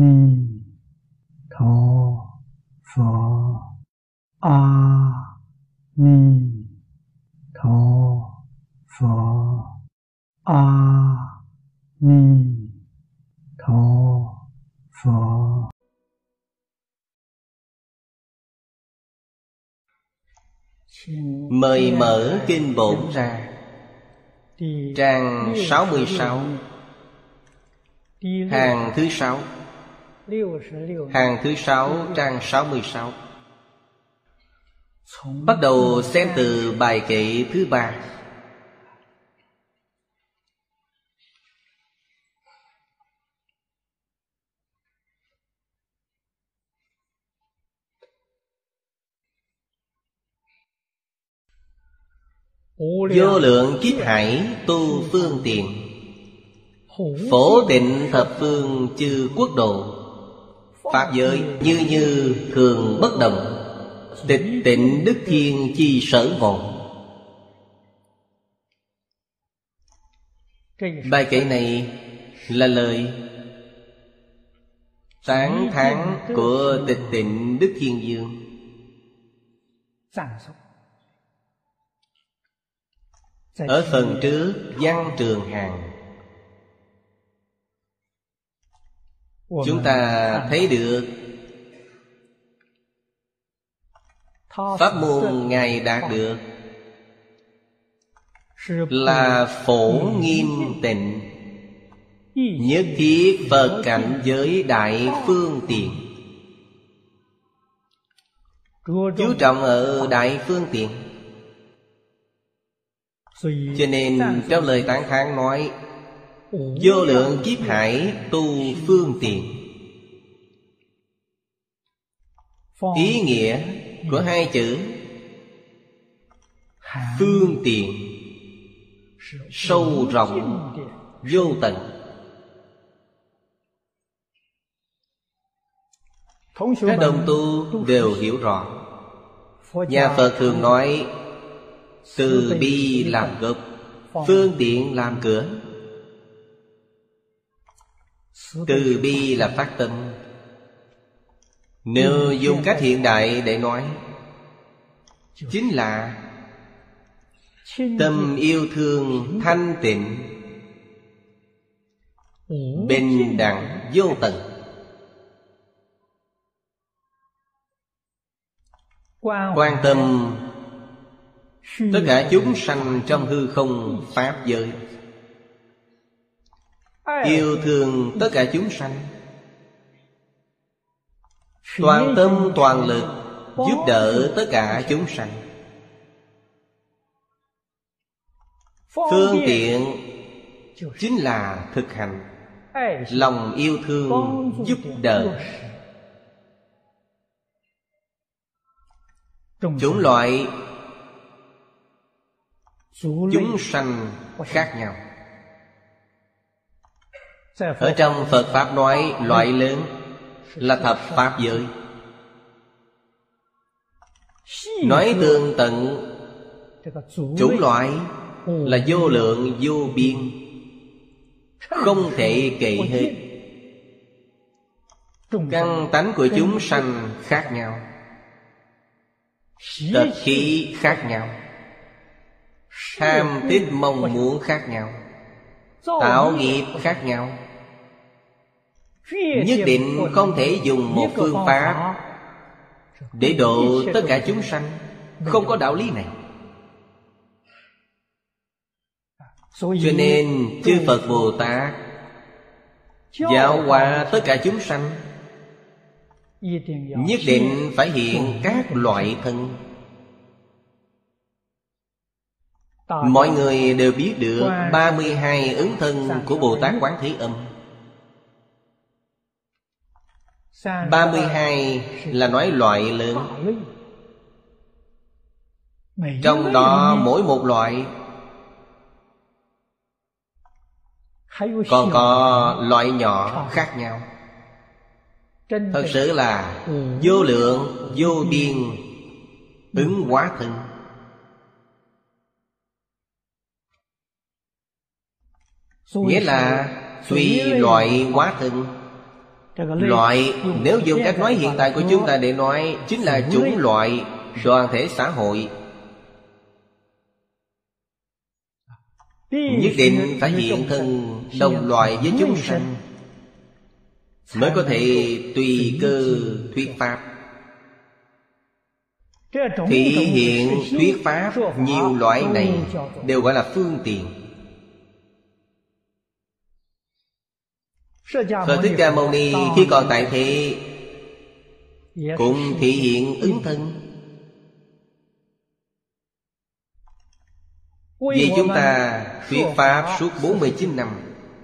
ni tho phở a ni tho phở a ni tho phở Mời mở Kinh Bổn. ra Trang 66 Hàng thứ sáu Hàng thứ sáu trang 66 Bắt đầu xem từ bài kệ thứ ba. Vô lượng kiếp hải tu phương tiện. Phổ tịnh thập phương chư quốc độ Pháp giới như như thường bất động Tịch tịnh đức thiên chi sở vọng. Bài kệ này là lời Tán thán của tịch tịnh Đức Thiên Dương. Ở phần trước, Văn Trường Hàng. Chúng ta thấy được. Pháp môn Ngài đạt được Là phổ nghiêm tịnh Nhất thiết Phật cảnh giới đại phương tiện. Chú trọng ở đại phương tiện. Cho nên trong lời tán thán nói Vô lượng kiếp hải tu phương tiện. Ý nghĩa của hai chữ Phương tiện. Sâu rộng, Vô tận. Các đồng tu đều hiểu rõ. Nhà Phật thường nói, Từ bi làm gốc, Phương tiện làm cửa. Từ bi là phát tâm. Nếu dùng cách hiện đại để nói, Chính là Tâm yêu thương thanh tịnh, Bình đẳng vô tận. Quan tâm, Tất cả chúng sanh trong hư không, Pháp giới. Yêu thương tất cả chúng sanh. Toàn tâm toàn lực Giúp đỡ tất cả chúng sanh. Phương tiện Chính là thực hành. Lòng yêu thương giúp đỡ. Chủng loại Chúng sanh khác nhau Ở trong Phật Pháp nói loại lớn Là thập Pháp giới. Nói tương tận Chủng loại là vô lượng vô biên. Không thể kể hết. Căn tánh của chúng sanh khác nhau. Tật khí khác nhau. Ham thích mong muốn khác nhau. Tạo nghiệp khác nhau Nhất định không thể dùng một phương pháp Để độ tất cả chúng sanh. Không có đạo lý này. Cho nên chư Phật Bồ Tát Giáo hóa tất cả chúng sanh. Nhất định phải hiện các loại thân. Mọi người đều biết được 32 ứng thân của Bồ Tát Quán Thế Âm 32 là nói loại lớn. Trong đó mỗi một loại Còn có loại nhỏ khác nhau. Thật sự là vô lượng, vô biên Ứng quá thân. Nghĩa là tùy loại quá thân. Loại nếu dùng cách nói hiện tại của chúng ta để nói Chính là chủng loại đoàn thể xã hội. Nhất định phải hiện thân đồng loại với chúng sanh. Mới có thể tùy cơ thuyết pháp. Thị hiện thuyết pháp nhiều loại này Đều gọi là phương tiện Phật Thích Ca Mâu Ni khi còn tại thế Cũng thể hiện ứng thân. Vì chúng ta thuyết Pháp suốt 49 năm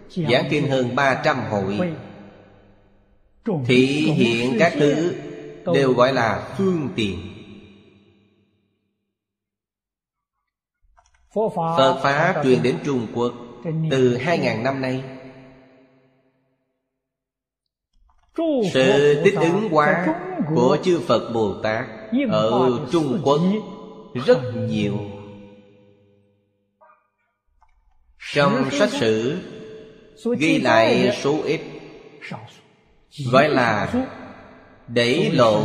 Giảng kinh hơn 300 hội. Thị hiện các thứ Đều gọi là phương tiện. Phật Pháp truyền đến Trung Quốc Từ 2.000 năm nay Sự tích ứng hóa của chư Phật Bồ Tát Ở Trung Quốc rất nhiều. Trong sách sử Ghi lại số ít. Gọi là Để lộ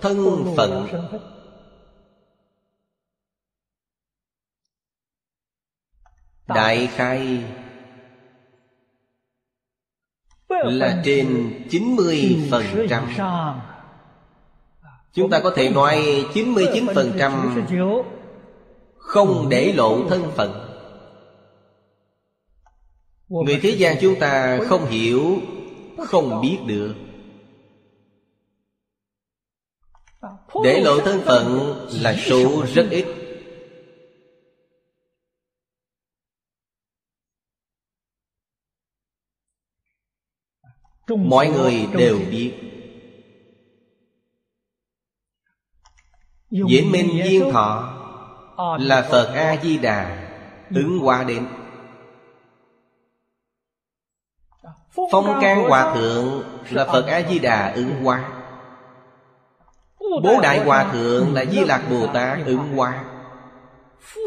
thân phận. Đại khai Là trên 90% Chúng ta có thể nói 99% Không để lộ thân phận. Người thế gian chúng ta không hiểu Không biết được. Để lộ thân phận là số rất ít Mọi người đều biết. Diễn minh viên thọ Là Phật A-di-đà Ứng qua đến. Phong can hòa thượng là Phật A-di-đà ứng hóa Bố đại hòa thượng là Di Lạc Bồ Tát ứng hóa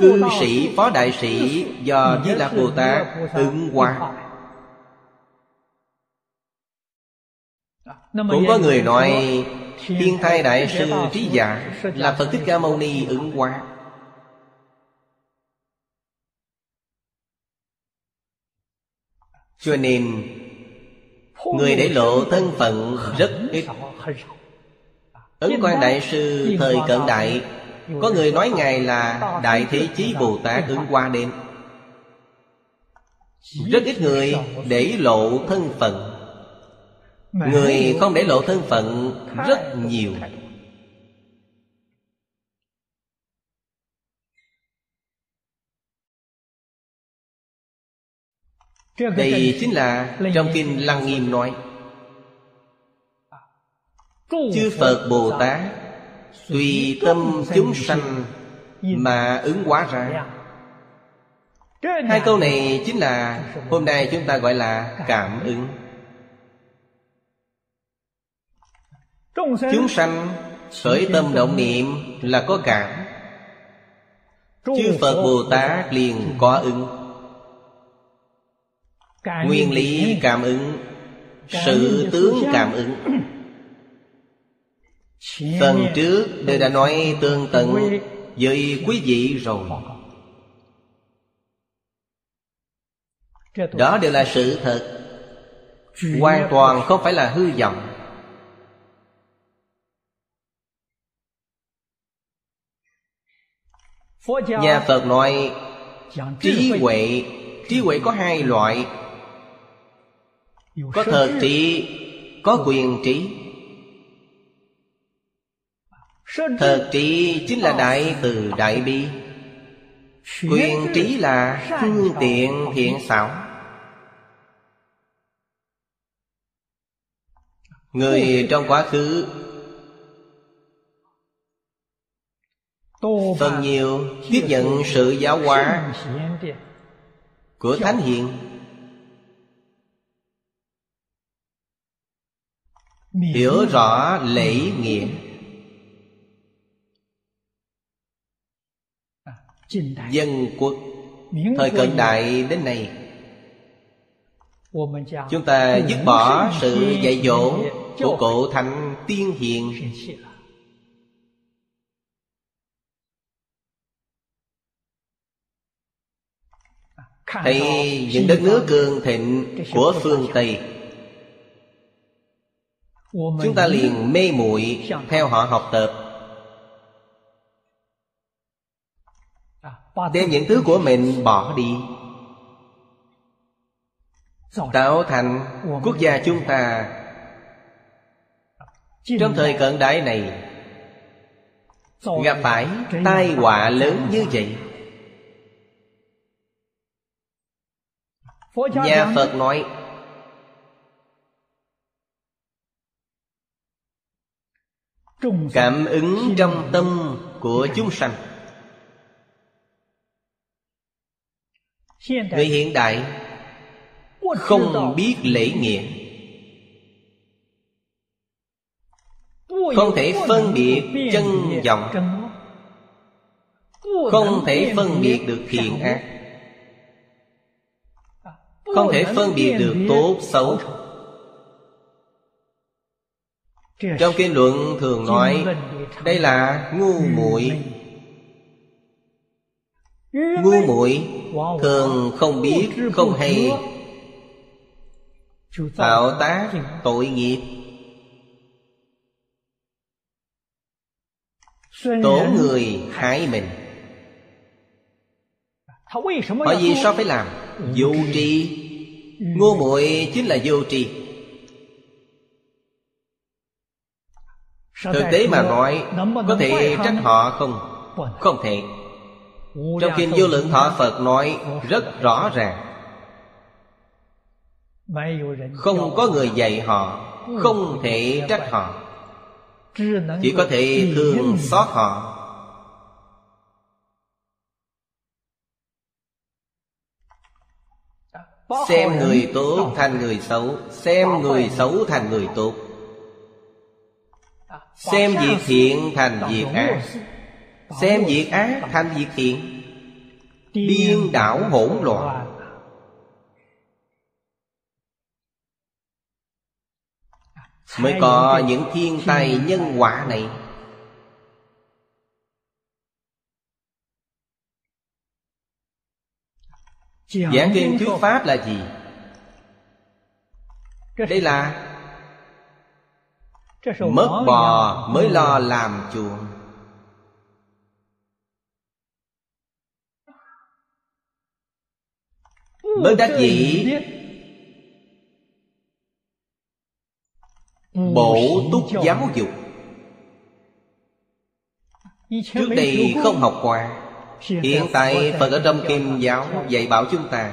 Cư sĩ phó đại sĩ do Di Lạc Bồ Tát ứng hóa Cũng có người nói Thiên thai đại sư trí giả Là Phật Thích Ca Mâu Ni ứng hóa. Cho nên Người để lộ thân phận rất ít. Ấn quan đại sư thời cận đại Có người nói Ngài là Đại Thế Chí Bồ Tát ứng qua đêm Rất ít người để lộ thân phận Người không để lộ thân phận rất nhiều. Đây chính là trong Kinh Lăng Nghiêm nói. Chư Phật Bồ Tát Tùy tâm chúng sanh Mà ứng hóa ra. Hai câu này chính là Hôm nay chúng ta gọi là cảm ứng Chúng sanh khởi tâm động niệm là có cảm. Chư Phật Bồ Tát liền có ứng. Nguyên lý cảm ứng Sự tướng cảm ứng. Phần trước đều đã nói tương tận với quý vị rồi. Đó đều là sự thật. Hoàn toàn không phải là hư vọng Nhà Phật nói Trí huệ Trí huệ có hai loại. Có thật trí có quyền trí. thật trí chính là đại từ đại bi. Quyền trí là phương tiện thiện xảo. Người trong quá khứ phần nhiều tiếp nhận sự giáo hóa của thánh hiền. Hiểu rõ lễ nghĩa dân quốc. thời cận đại đến nay. Chúng ta dứt bỏ sự dạy dỗ Của cổ thánh tiên hiền Thấy những đất nước cường thịnh của phương Tây. Chúng ta liền mê muội theo họ học tập. Đem những thứ của mình bỏ đi. Tạo thành quốc gia chúng ta. Trong thời cận đại này Gặp phải tai họa lớn như vậy Nhà Phật nói. Cảm ứng trong tâm của chúng sanh. Người hiện đại Không biết lễ nghĩa. Không thể phân biệt chân vọng. Không thể phân biệt được thiện ác không thể phân biệt được tốt xấu. Trong kinh luận thường nói, Đây là ngu muội. Ngu muội thường không biết, không hay. Tạo tác tội nghiệp. Tổ người hại mình. Họ vì sao phải làm? Vô trì ngu muội chính là vô tri. Thực tế mà nói có thể trách họ không? Không thể. Trong kinh vô lượng thọ phật nói rất rõ ràng. Không có người dạy họ không thể trách họ. Chỉ có thể thương xót họ xem người tốt thành người xấu. xem người xấu thành người tốt. Xem việc thiện thành việc ác. xem việc ác thành việc thiện. điên đảo hỗn loạn. mới có những thiên tai nhân quả này giảng kinh thuyết pháp là gì? Đây là mất bò mới lo làm chuồng. Mới đắc dĩ bổ túc giáo dục. Trước đây không học qua hiện tại phật ở trong kim giáo dạy bảo chúng ta.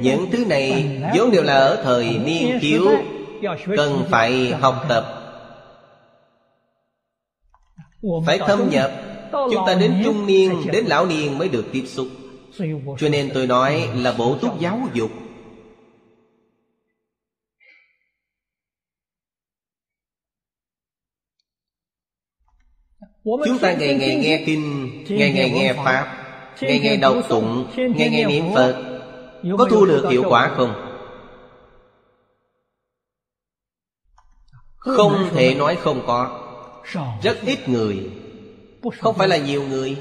Những thứ này vốn đều là ở thời niên cứu cần phải học tập. Phải thâm nhập chúng ta đến trung niên đến lão niên mới được tiếp xúc. Cho nên tôi nói là bổ túc giáo dục Chúng ta ngày ngày nghe kinh Ngày ngày nghe Pháp Ngày ngày đọc tụng Ngày ngày niệm Phật. Có thu được hiệu quả không? Không thể nói không có. Rất ít người. Không phải là nhiều người.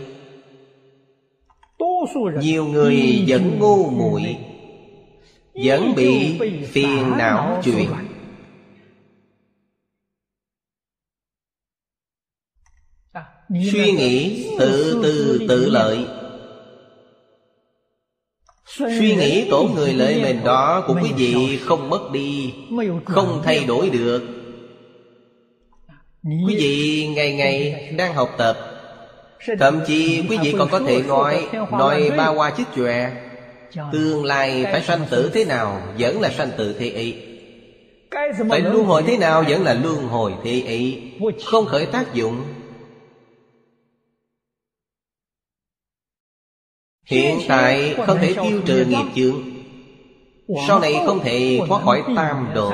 Nhiều người vẫn ngu muội vẫn bị phiền não chuyện suy nghĩ tự tư tự lợi. suy nghĩ tổn người lợi mình đó của quý vị không mất đi không thay đổi được. Quý vị ngày ngày đang học tập Thậm chí quý vị còn có thể nói Nói ba hoa chích chòe. Tương lai phải sanh tử thế nào Vẫn là sanh tử thế ấy. Phải luân hồi thế nào Vẫn là luân hồi thế ấy. Không khởi tác dụng Hiện tại không thể tiêu trừ nghiệp chướng Sau này không thể thoát khỏi tam độ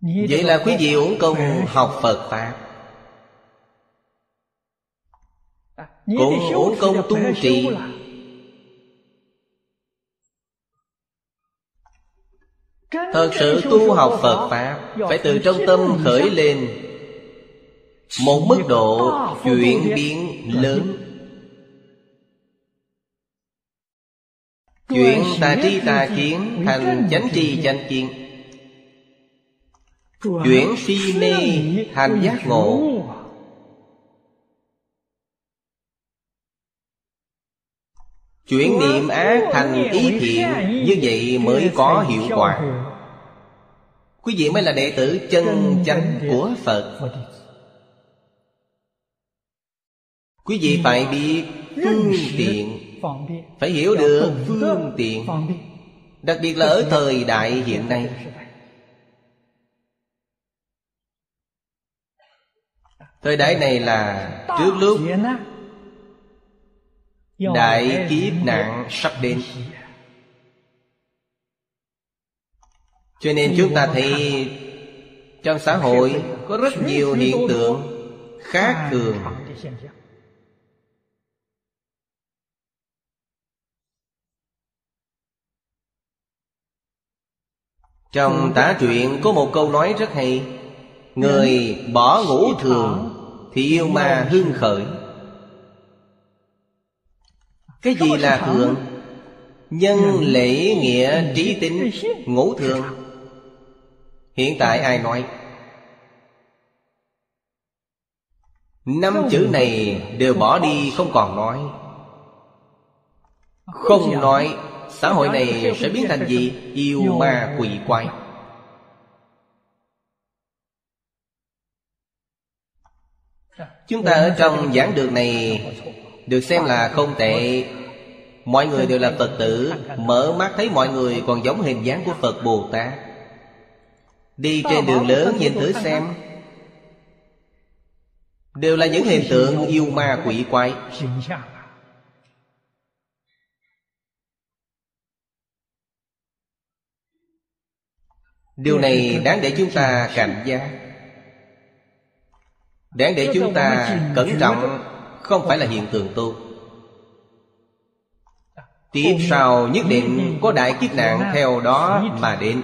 Vậy là quý vị uống công học Phật Pháp. Cũng uống công tu trì. Thật sự tu học Phật Pháp Phải từ trong tâm khởi lên. Một mức độ chuyển biến lớn. Chuyển tà tri tà kiến Thành chánh tri chánh kiến. Chuyển si mê thành giác ngộ. Chuyển niệm ác thành ý thiện Như vậy mới có hiệu quả. Quý vị mới là đệ tử chân chánh của Phật Quý vị phải biết phương tiện. Phải hiểu được phương tiện. Đặc biệt là ở thời đại hiện nay. Thời đại này là trước lúc Đại kiếp nạn sắp đến. Cho nên chúng ta thấy Trong xã hội có rất nhiều hiện tượng khác thường. Trong tả truyện có một câu nói rất hay. Người bỏ ngũ thường Thì yêu ma hưng khởi. Cái gì là thường? Nhân lễ nghĩa trí tính ngũ thường. Hiện tại ai nói? Năm chữ này đều bỏ đi không còn nói. Không nói Xã hội này sẽ biến thành gì? Yêu ma quỷ quái. Chúng ta ở trong giảng đường này Được xem là không tệ. Mọi người đều là Phật tử, Mở mắt thấy mọi người còn giống hình dáng của Phật Bồ Tát. Đi trên đường lớn nhìn thử xem. Đều là những hiện tượng yêu ma quỷ quái. Điều này đáng để chúng ta cảnh giác. Đáng để chúng ta cẩn trọng Không phải là hiện tượng tốt Tiếp sau nhất định có đại kiếp nạn theo đó mà đến.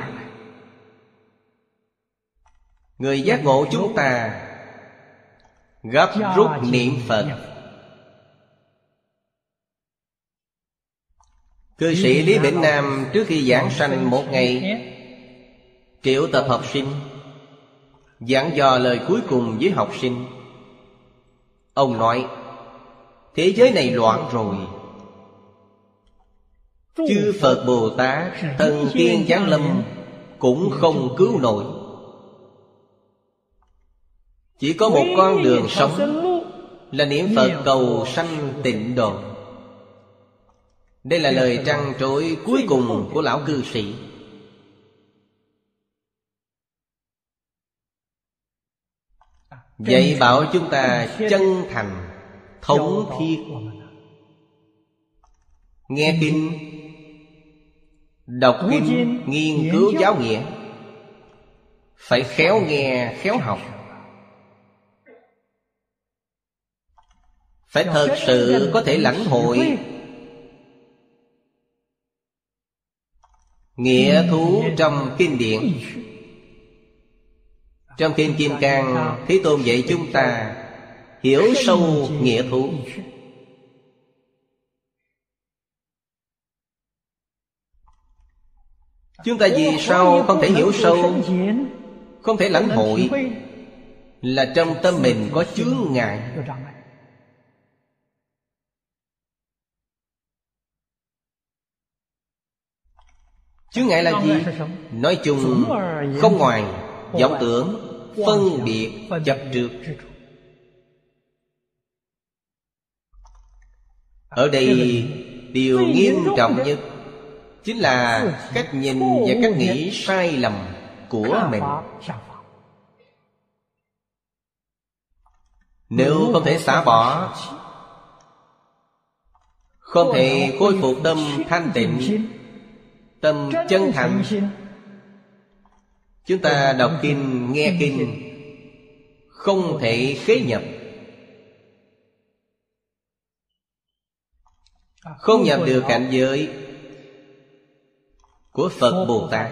Người giác ngộ chúng ta Gấp rút niệm Phật. Cư sĩ Lý Bỉnh Nam trước khi giảng sanh một ngày Triệu tập học sinh. Giảng dò lời cuối cùng với học sinh. Ông nói, Thế giới này loạn rồi. Chư Phật Bồ Tát Thần tiên giáng lâm Cũng không cứu nổi. Chỉ có một con đường sống Là niệm Phật cầu sanh tịnh độ. Đây là lời trăn trối cuối cùng của lão cư sĩ. Dạy bảo chúng ta chân thành Thống thiết. Nghe kinh. Đọc kinh Nghiên cứu giáo nghĩa. Phải khéo nghe khéo học. Phải thật sự có thể lãnh hội. Nghĩa thú trong kinh điển trong Kim Kim Cang, Thế Tôn dạy chúng ta Hiểu sâu nghĩa thú Chúng ta vì sao không thể hiểu sâu, Không thể lãnh hội Là trong tâm mình có chướng ngại Chướng ngại là gì? Nói chung không ngoài vọng tưởng phân biệt chấp trước. ở đây điều nghiêm trọng nhất chính là cách nhìn và cách nghĩ sai lầm của mình. nếu không thể xả bỏ không thể khôi phục tâm thanh tịnh tâm chân thành Chúng ta đọc kinh, nghe kinh Không thể khế nhập. Không nhập được cảnh giới Của Phật Bồ Tát.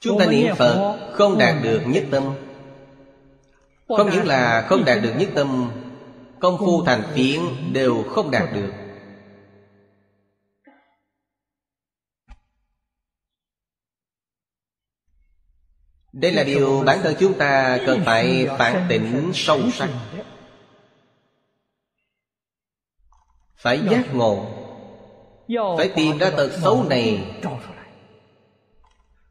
Chúng ta niệm Phật không đạt được nhất tâm. Không những là không đạt được nhất tâm Công phu thành phiến đều không đạt được. Đây là điều bản thân chúng ta cần phải phản tỉnh sâu sắc. Phải giác ngộ. Phải tìm ra tật xấu này.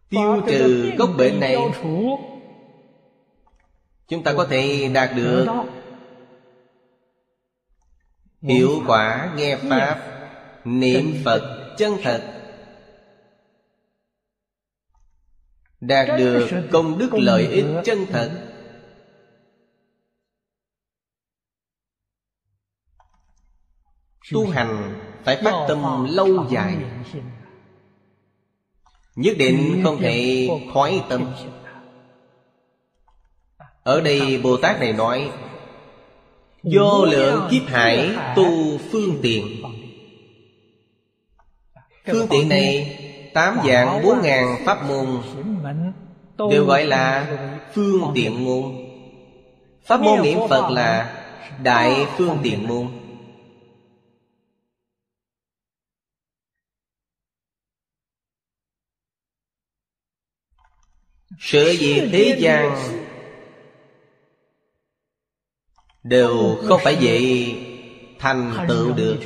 Tiêu trừ gốc bệnh này. Chúng ta có thể đạt được Hiệu quả nghe Pháp, Niệm Phật, chân thật. Đạt được công đức lợi ích chân thật. Tu hành phải phát tâm lâu dài. nhất định không thể thoái tâm. ở đây bồ tát này nói vô lượng kiếp hải tu phương tiện. Phương tiện này Tám dạng bốn ngàn pháp môn. Đều gọi là phương tiện môn. Pháp môn niệm Phật là Đại phương tiện môn. Sở dĩ thế gian Đều không phải vậy thành tựu được.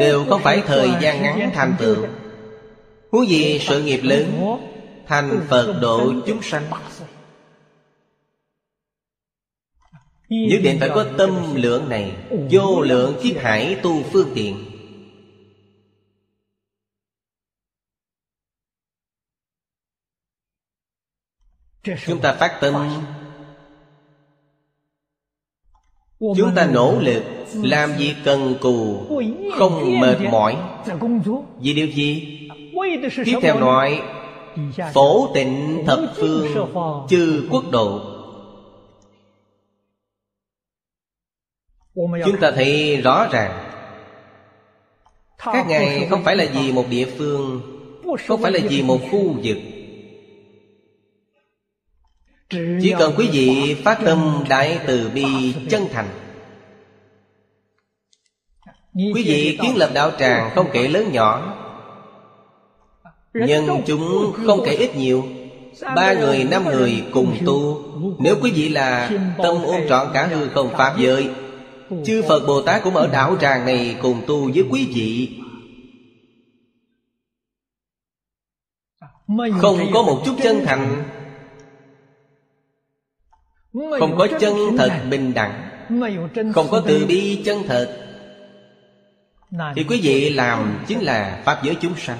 Đều không phải thời gian ngắn thành tựu Huống gì sự nghiệp lớn, Thành Phật độ chúng sanh. Nhất định phải có tâm lượng này, Vô lượng kiếp hải tu phương tiện. Chúng ta phát tâm. Chúng ta nỗ lực Làm gì cần cù, Không mệt mỏi. Vì điều gì? Tiếp theo nói Phổ tịnh thập phương Chư quốc độ. Chúng ta thấy rõ ràng Các ngài không phải là vì một địa phương Không phải là vì một khu vực. Chỉ cần quý vị phát tâm đại từ bi chân thành Quý vị kiến lập đạo tràng không kể lớn nhỏ Nhân chúng không kể ít nhiều. Ba người, năm người cùng tu. Nếu quý vị là tâm ôn trọn cả hư không Pháp giới Chư Phật Bồ Tát cũng ở đảo tràng này cùng tu với quý vị. Không có một chút chân thành. Không có chân thật bình đẳng. Không có từ bi chân thật. Thì quý vị làm chính là Pháp giới chúng sanh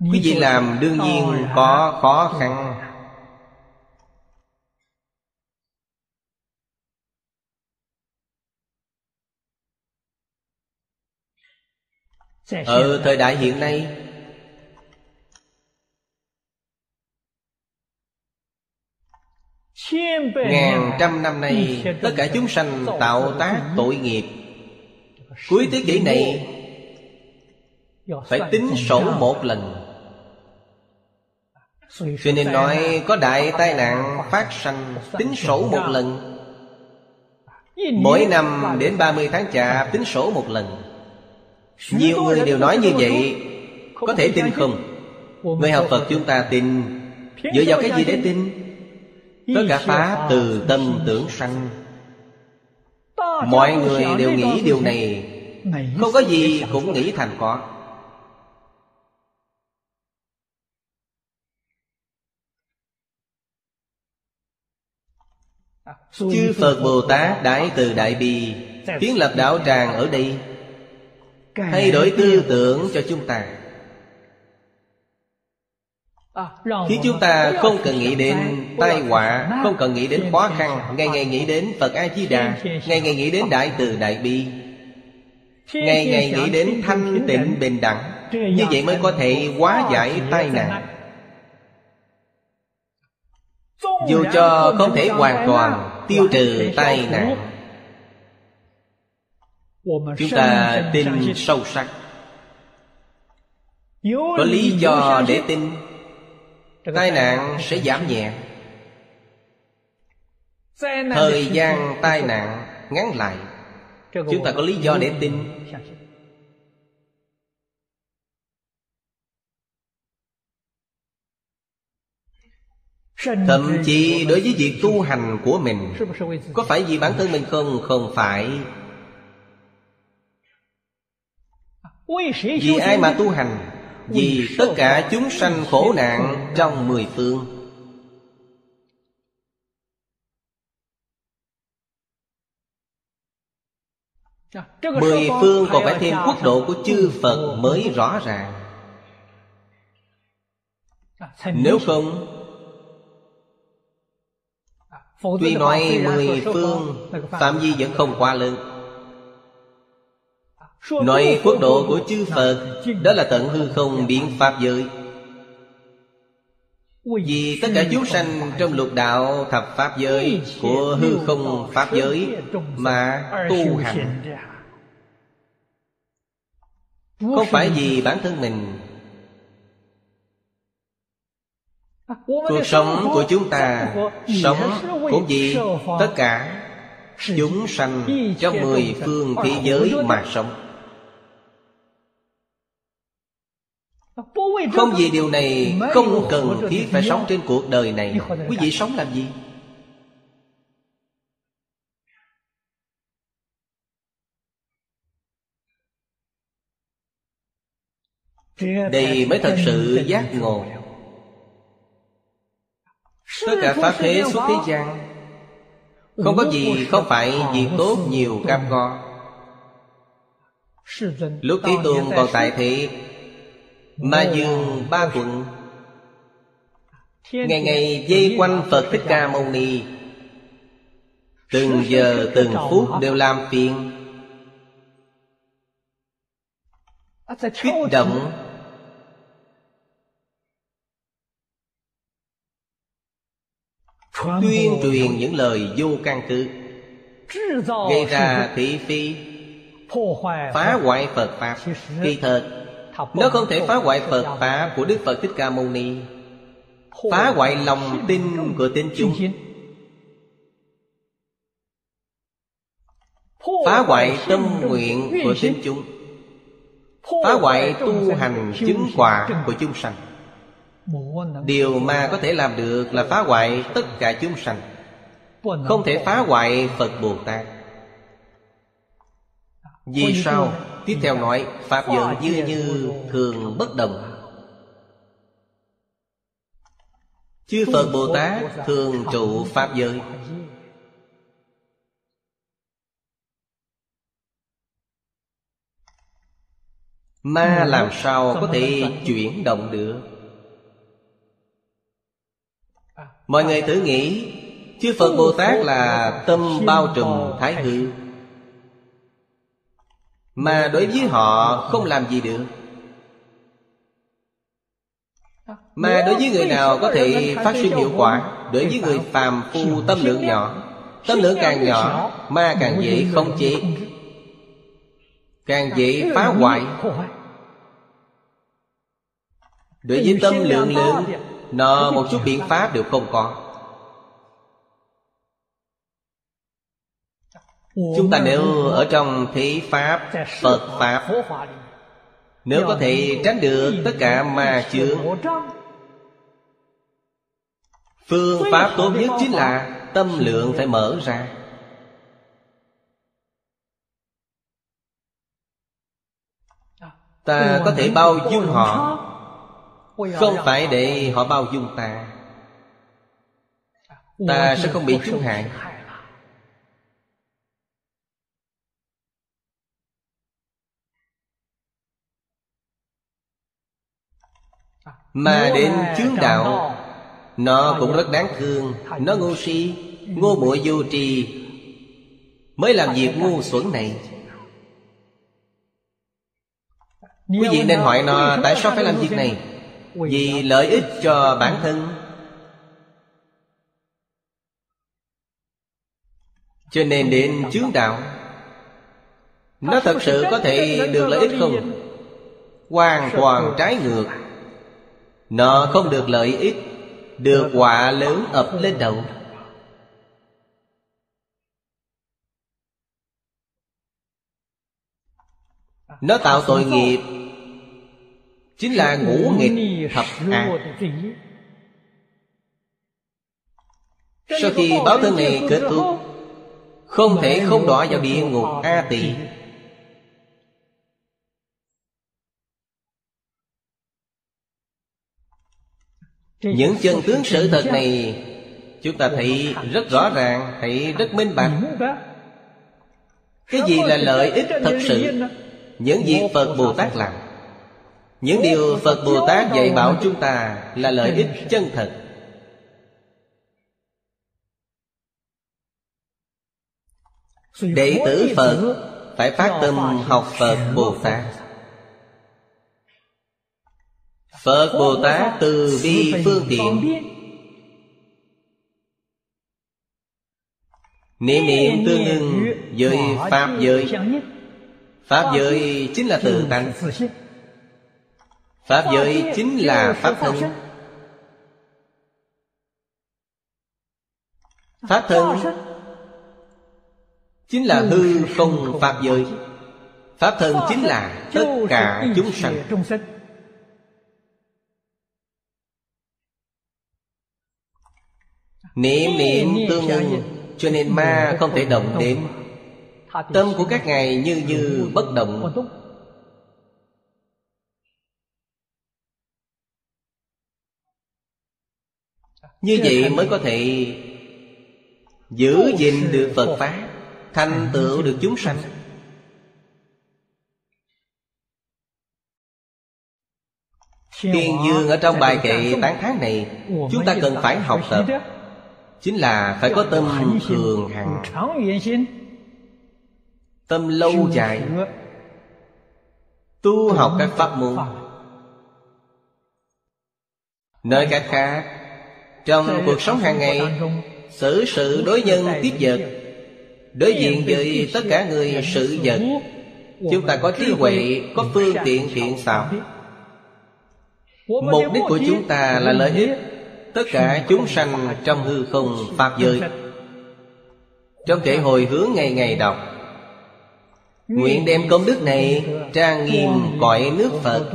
Quý vị làm đương nhiên có khó khăn. Ở thời đại hiện nay Ngàn trăm năm nay Tất cả chúng sanh tạo tác tội nghiệp. Cuối thế kỷ này Phải tính sổ một lần cho nên nói có đại tai nạn phát sanh Tính sổ một lần. Mỗi năm đến 30 tháng chạp tính sổ một lần. Nhiều người đều nói như vậy. Có thể tin không? Người học Phật chúng ta tin. Dựa vào cái gì để tin? Tất cả Pháp từ tâm tưởng sanh. Mọi người đều nghĩ điều này. Không có gì cũng nghĩ thành có Chư Phật Bồ Tát Đại Từ Đại Bi Kiến lập đạo tràng ở đây. Thay đổi tư tưởng cho chúng ta. Khiến chúng ta không cần nghĩ đến tai họa Không cần nghĩ đến khó khăn Ngày ngày nghĩ đến Phật A-di-đà Ngày ngày nghĩ đến Đại Từ Đại Bi. Ngày ngày nghĩ đến thanh tịnh bình đẳng. Như vậy mới có thể hóa giải tai nạn Dù cho không thể hoàn toàn tiêu trừ tai nạn. Chúng ta tin sâu sắc. Có lý do để tin Tai nạn sẽ giảm nhẹ. Thời gian tai nạn ngắn lại. Chúng ta có lý do để tin Thậm chí đối với việc tu hành của mình Có phải vì bản thân mình không? Không phải. Vì ai mà tu hành? Vì tất cả chúng sanh khổ nạn trong mười phương. Mười phương còn phải thêm quốc độ của chư Phật mới rõ ràng. Nếu không Tuy nói mười phương Phạm vi vẫn không quá lớn. Nói quốc độ của chư Phật Đó là tận hư không biện pháp giới. Vì tất cả chúng sanh trong lục đạo thập pháp giới Của hư không pháp giới Mà tu hành. Không phải vì bản thân mình Cuộc sống của chúng ta Sống cũng vì tất cả Chúng sanh trong mười phương thế giới mà sống. Không vì điều này không cần thiết phải sống trên cuộc đời này. Quý vị sống làm gì? Đây mới thật sự giác ngộ Tất cả Pháp thế suốt thế gian. Không có gì không phải việc tốt nhiều cam go. Lúc Thế Tôn còn tại thế, Ma dương ba quận. Ngày ngày dây quanh Phật Thích Ca Mâu Ni. Từng giờ từng phút đều làm phiền. Kích động Tuyên truyền những lời vô căn cứ. Gây ra thị phi. Phá hoại Phật Pháp. Kỳ thật Nó không thể phá hoại Phật Pháp của Đức Phật Thích Ca Mâu Ni. Phá hoại lòng tin của tín chúng Phá hoại tâm nguyện của tín chúng Phá hoại tu hành chứng quả của chúng sanh Điều mà có thể làm được là phá hoại tất cả chúng sanh. Không thể phá hoại Phật Bồ Tát. Vì sao? Tiếp theo nói Pháp giới như như thường bất đồng. Chư Phật Bồ Tát thường trụ Pháp giới Ma làm sao có thể chuyển động được Mọi người thử nghĩ, Chư Phật Bồ Tát là tâm bao trùm thái hư. Mà đối với họ không làm gì được. Mà đối với người nào có thể phát sinh hiệu quả, Đối với người phàm phu tâm lượng nhỏ, Tâm lượng càng nhỏ, Ma càng dễ không chế, Càng dễ phá hoại. Đối với tâm lượng lớn nó một chút biện pháp đều không có. Chúng ta nếu ở trong thế Pháp Phật Pháp Nếu có thể tránh được tất cả ma chướng Phương pháp tốt nhất chính là Tâm lượng phải mở ra. Ta có thể bao dung họ không phải để họ bao dung ta. Ta. Sẽ không bị chúng hại. Mà đến chướng đạo Nó cũng rất đáng thương. Nó ngu si Ngô muội vô trì Mới làm việc ngu xuẩn này. Quý vị nên hỏi nó Tại sao phải làm việc này vì lợi ích cho bản thân. Cho nên đến chướng đạo nó thật sự có thể được lợi ích không? Hoàn toàn trái ngược. Nó không được lợi ích Được quả lớn ập lên đầu. Nó tạo tội nghiệp Chính là ngũ nghịch thập ác Sau khi báo thân này kết thúc Không thể không đọa vào địa ngục A tỳ. Những chân tướng sự thật này Chúng ta thấy rất rõ ràng Thấy rất minh bạch. Cái gì là lợi ích thật sự? Những việc Phật Bồ Tát làm những điều Phật Bồ Tát dạy bảo chúng ta Là lợi ích chân thật. Đệ tử Phật Phải phát tâm học Phật Bồ Tát. Phật Bồ Tát từ bi phương tiện. Niệm niệm tương ưng với Pháp giới. Pháp giới chính là tự tánh. Pháp giới chính là Pháp thân. Pháp thân Chính là hư không Pháp giới. Pháp thân chính là tất cả chúng sanh. Niệm niệm tương ưng Cho nên ma không thể động đến. Tâm của các ngài như như bất động Như vậy mới có thể Giữ gìn được Phật Pháp Thành tựu được chúng sanh. Tiên dương ở trong bài kệ tán thán này Chúng ta cần phải học tập. Chính là phải có tâm thường hằng. Tâm lâu dài. Tu học các pháp môn. Nơi cách khác Trong cuộc sống hàng ngày Xử sự đối nhân tiếp vật Đối diện với tất cả người sự vật. Chúng ta có trí huệ Có phương tiện thiện xảo. Mục đích của chúng ta là lợi ích Tất cả chúng sanh trong hư không Pháp giới. Trong kệ hồi hướng ngày ngày đọc Nguyện đem công đức này Trang nghiêm cõi nước Phật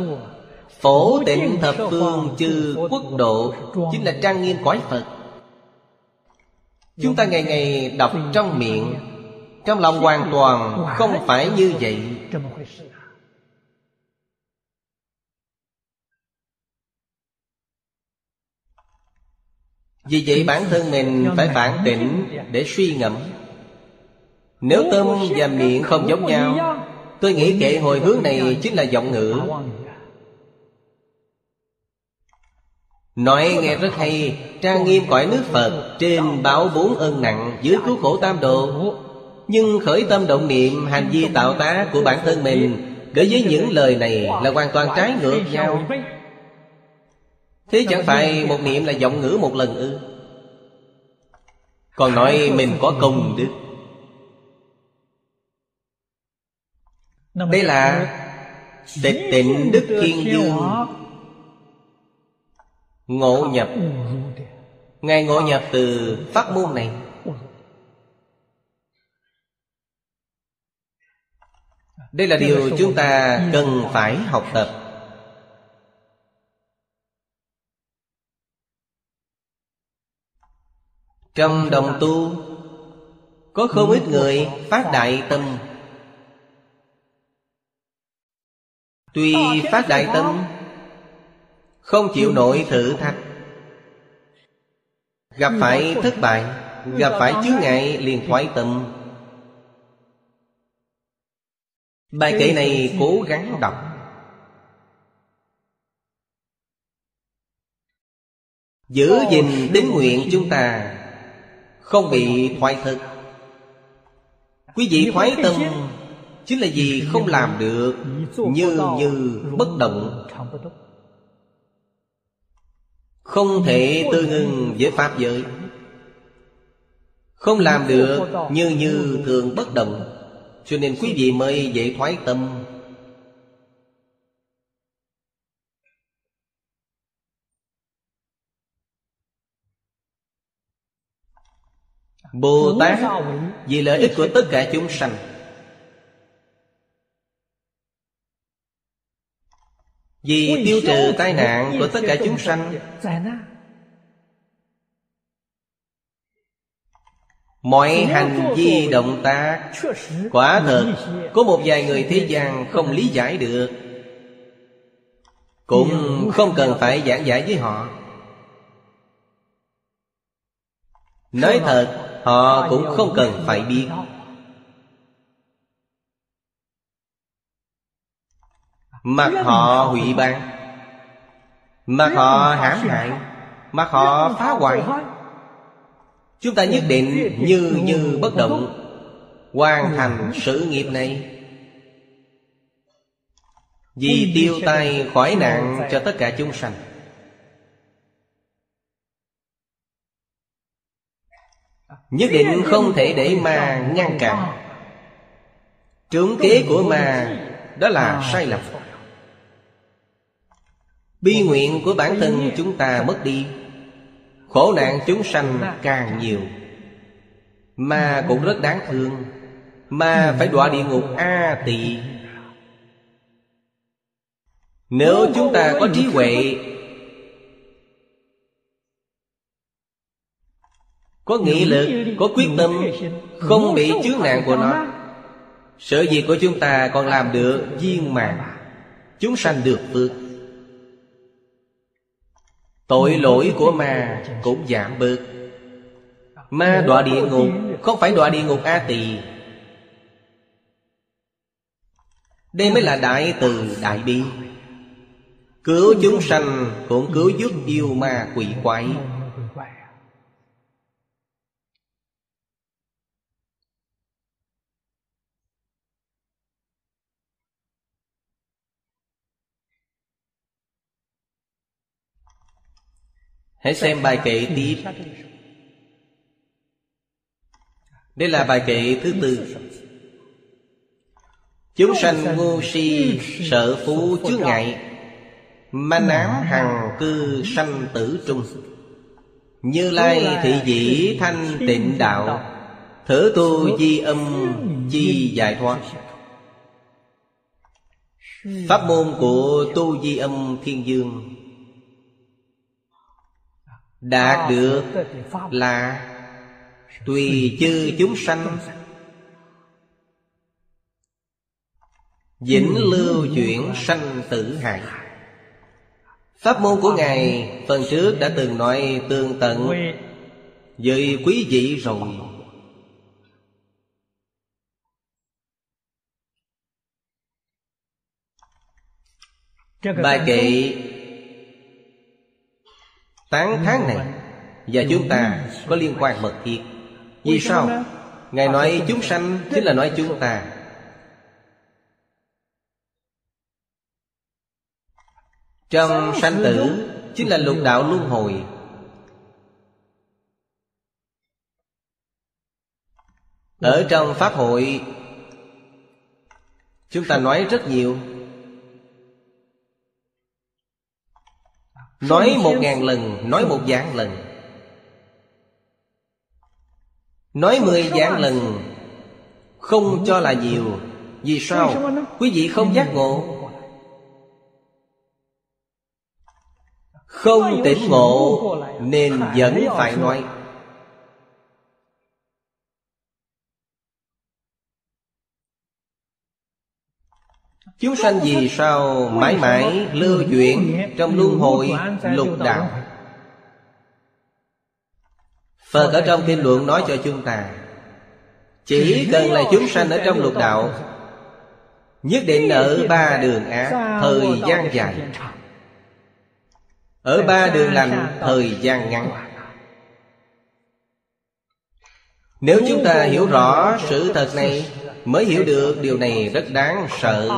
Phổ tịnh thập phương chư quốc độ, Chính là trang nghiêm quái Phật. Chúng ta ngày ngày đọc trong miệng, Trong lòng hoàn toàn không phải như vậy. Vì vậy bản thân mình phải phản tỉnh để suy ngẫm. Nếu tâm và miệng không giống nhau, Tôi nghĩ kệ hồi hướng này chính là giọng ngữ. Nói nghe rất hay Trang nghiêm cõi nước Phật Trên báo bốn ân nặng Dưới cứu khổ tam độ Nhưng khởi tâm động niệm Hành vi tạo tác của bản thân mình Đối với những lời này là hoàn toàn trái ngược nhau. Thế chẳng phải một niệm là giọng ngữ một lần ư? Còn nói mình có công đức. Đây là Tịch tịnh Đức Thiên Dương Ngộ nhập. Ngài ngộ nhập từ pháp môn này. Đây là điều chúng ta cần phải học tập. Trong đồng tu Có không ít người phát đại tâm. Tuy phát đại tâm Không chịu nổi thử thách Gặp phải thất bại Gặp phải chướng ngại liền thoái tâm Bài kệ này cố gắng đọc Giữ gìn tín nguyện chúng ta Không bị thoái thức Quý vị thoái tâm Chính là gì không làm được Như như bất động không thể tư ngưng với Pháp giới. Không làm được như như thường bất động, Cho nên quý vị mới dễ thoái tâm. Bồ Tát Vì lợi ích của tất cả chúng sanh Vì tiêu trừ tai nạn của tất cả chúng sanh. Mọi hành vi động tác Quả thật Có một vài người thế gian không lý giải được. Cũng không cần phải giảng giải với họ. Nói thật Họ cũng không cần phải biết Mặt họ hủy bán Mặt họ hãm hại. Mặt họ phá hoại. Chúng ta nhất định như như bất động, Hoàn thành sự nghiệp này. Vì tiêu tay khỏi nạn cho tất cả chúng sanh. Nhất định không thể để ma ngăn cản. Trưởng kế của ma Đó là sai lầm. Bi nguyện của bản thân chúng ta mất đi. Khổ nạn chúng sanh càng nhiều. Mà cũng rất đáng thương. Mà phải đọa địa ngục A tỳ. Nếu chúng ta có trí huệ Có nghị lực, có quyết tâm Không bị chướng nạn của nó Sở việc của chúng ta còn làm được viên mạng, Chúng sanh được phước. Tội lỗi của ma cũng giảm bớt. Ma đọa địa ngục Không phải đọa địa ngục A tỳ. Đây mới là đại từ đại bi. Cứu chúng sanh Cũng cứu giúp yêu ma quỷ quái. Hãy xem bài kệ tiếp. Đây là bài kệ thứ tư. Chúng sanh ngu si sợ phú chướng ngại Manh ám hằng cư sanh tử trung. Như lai thị dĩ thanh tịnh đạo, Thử tu di âm chi giải thoát. Pháp môn của tu di âm thiên dương Đạt được là Tùy chư chúng sanh. Vĩnh lưu chuyển sanh tử hại. Pháp môn của Ngài Phần trước đã từng nói tương tận Với quý vị rồi. Bài kệ Tán tháng này Và chúng ta có liên quan mật thiết. Vì sao? Ngài nói chúng sanh Chính là nói chúng ta. Trong sanh tử Chính là lục đạo luân hồi. Ở trong Pháp hội Chúng ta nói rất nhiều Nói một ngàn lần Nói một vạn lần. Nói mười vạn lần Không cho là nhiều. Vì sao? Quý vị không giác ngộ. Không tỉnh ngộ Nên vẫn phải nói Chúng sanh vì sao mãi mãi lưu chuyển Trong luân hồi lục đạo? Phật ở trong kinh luận nói cho chúng ta, Chỉ cần là chúng sanh ở trong lục đạo, Nhất định ở ba đường ác, Thời gian dài. Ở ba đường lành, Thời gian ngắn. Nếu chúng ta hiểu rõ sự thật này, Mới hiểu được điều này rất đáng sợ.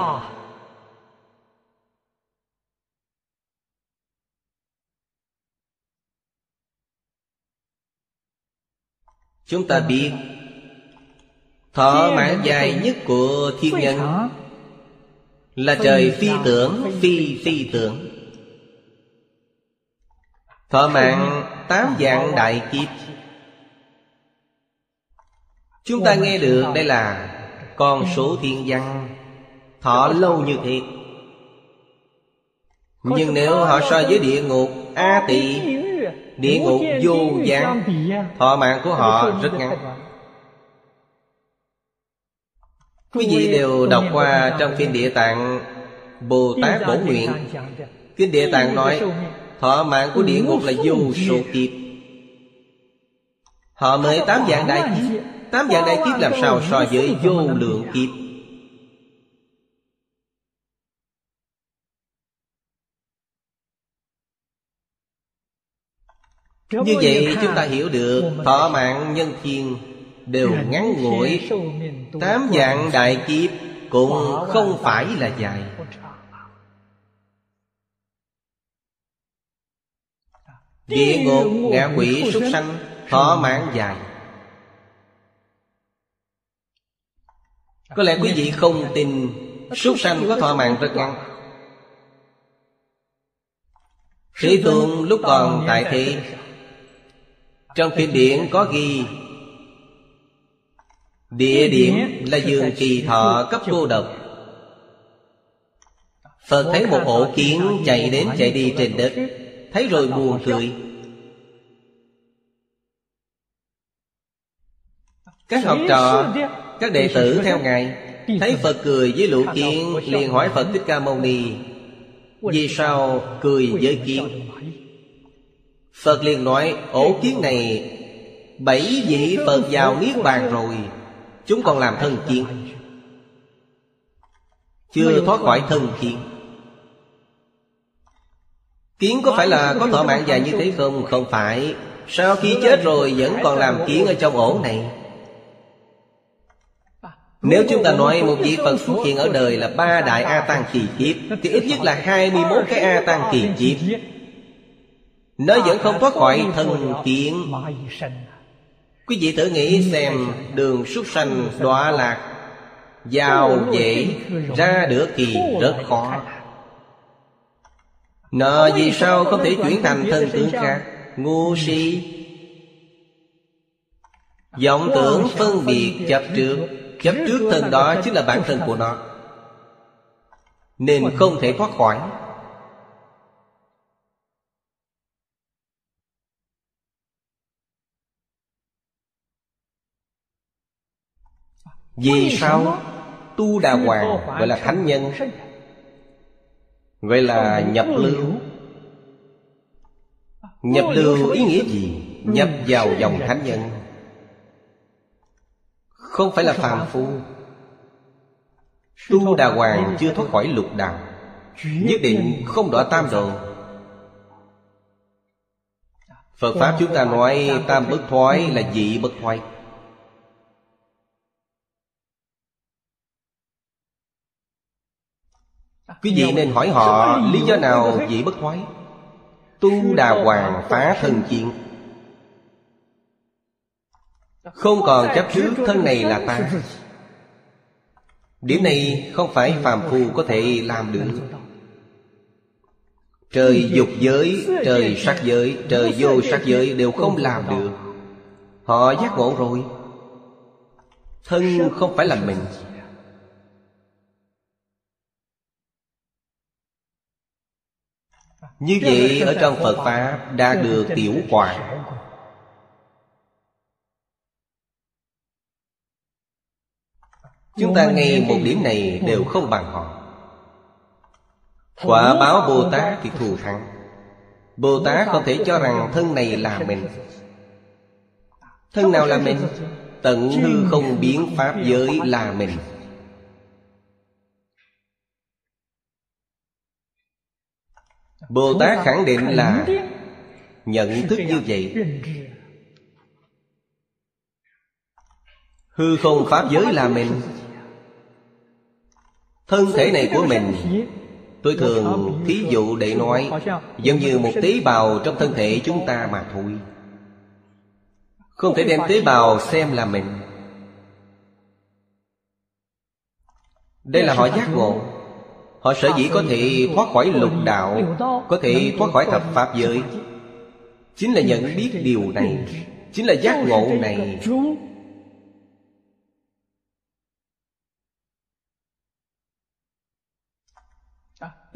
Chúng ta biết Thọ mạng dài nhất của thiên nhân Là trời phi tưởng Phi phi tưởng. Thọ mạng tám dạng đại kiếp. Chúng ta nghe được đây là Con số thiên văn. Thọ lâu như thế Nhưng nếu họ so với địa ngục A tỳ Địa ngục vô gián. Thọ mạng của họ rất ngắn. Quý vị đều đọc qua trong Kinh Địa Tạng Bồ Tát Bổ Nguyện. Kinh Địa Tạng nói, Thọ mạng của địa ngục là vô số kiếp. Họ mới tám dạng đại kiếp. Tám dạng đại kiếp làm sao so với vô lượng kiếp? Như vậy chúng ta hiểu được Thọ mạng nhân thiên Đều ngắn ngủi. Tám dạng đại kiếp Cũng không phải là dài. Địa ngục, ngạ quỷ, súc sanh Thọ mạng dài. Có lẽ quý vị không tin Súc sanh có thọ mạng rất ngắn. Thế Tôn lúc còn tại thế trong kinh điển có ghi, Địa điểm là giường kỳ thọ cấp cô độc. Phật thấy một ổ kiến chạy đến chạy đi trên đất, Thấy rồi buồn cười. Các học trò, Các đệ tử theo Ngài, Thấy Phật cười với lũ kiến, liền hỏi Phật Thích Ca Mâu Ni, Vì sao cười với kiến? Phật liền nói, Ổ kiến này, Bảy vị Phật vào Niết Bàn rồi, Chúng còn làm thân kiến. Chưa thoát khỏi thân kiến. Kiến có phải là có thọ mạng dài như thế không? Không phải. Sau khi chết rồi vẫn còn làm kiến ở trong ổ này. Nếu chúng ta nói một vị Phật xuất hiện ở đời là ba đại A Tăng kỳ kiếp, Thì ít nhất là 21 cái A Tăng kỳ kiếp. Nó vẫn không thoát khỏi thân kiến. Quý vị thử nghĩ xem Đường súc sanh đọa lạc Vào dễ Ra được thì rất khó. Nợ vì sao không thể chuyển thành thân tướng khác? Ngu si. Vọng tưởng phân biệt chấp trước. Chấp trước thân đó chính là bản thân của nó. Nên không thể thoát khỏi Vì sao Tu Đà Hoàng gọi là thánh nhân? Gọi là nhập lưu. Nhập lưu ý nghĩa gì? Nhập vào dòng thánh nhân. Không phải là phàm phu. Tu Đà Hoàng chưa thoát khỏi lục đạo. Nhất định không đọa tam độ Phật Pháp chúng ta nói tam bất thoái là dị bất thoái Quý vị nên hỏi họ lý do nào dị bất thoái? Tu đà hoàng phá thân chuyện Không còn chấp trước thân này là ta. Điểm này không phải phàm phu có thể làm được. Trời dục giới, trời sắc giới, trời vô sắc giới đều không làm được. Họ giác ngộ rồi. Thân không phải là mình. Như vậy ở trong Phật Pháp đã được tiểu quả Chúng ta nghe một điểm này đều không bằng họ. Quả báo Bồ Tát thì thù thắng Bồ Tát không thể cho rằng thân này là mình. Thân nào là mình Tận hư không biến Pháp giới là mình Bồ Tát khẳng định là Nhận thức như vậy. Hư không Pháp giới là mình. Thân thể này của mình Tôi thường thí dụ để nói Giống như một tế bào trong thân thể chúng ta mà thôi. Không thể đem tế bào xem là mình. Đây là họ giác ngộ Họ sở dĩ có thể thoát khỏi lục đạo, Có thể thoát khỏi thập Pháp giới. Chính là nhận biết điều này, Chính là giác ngộ này.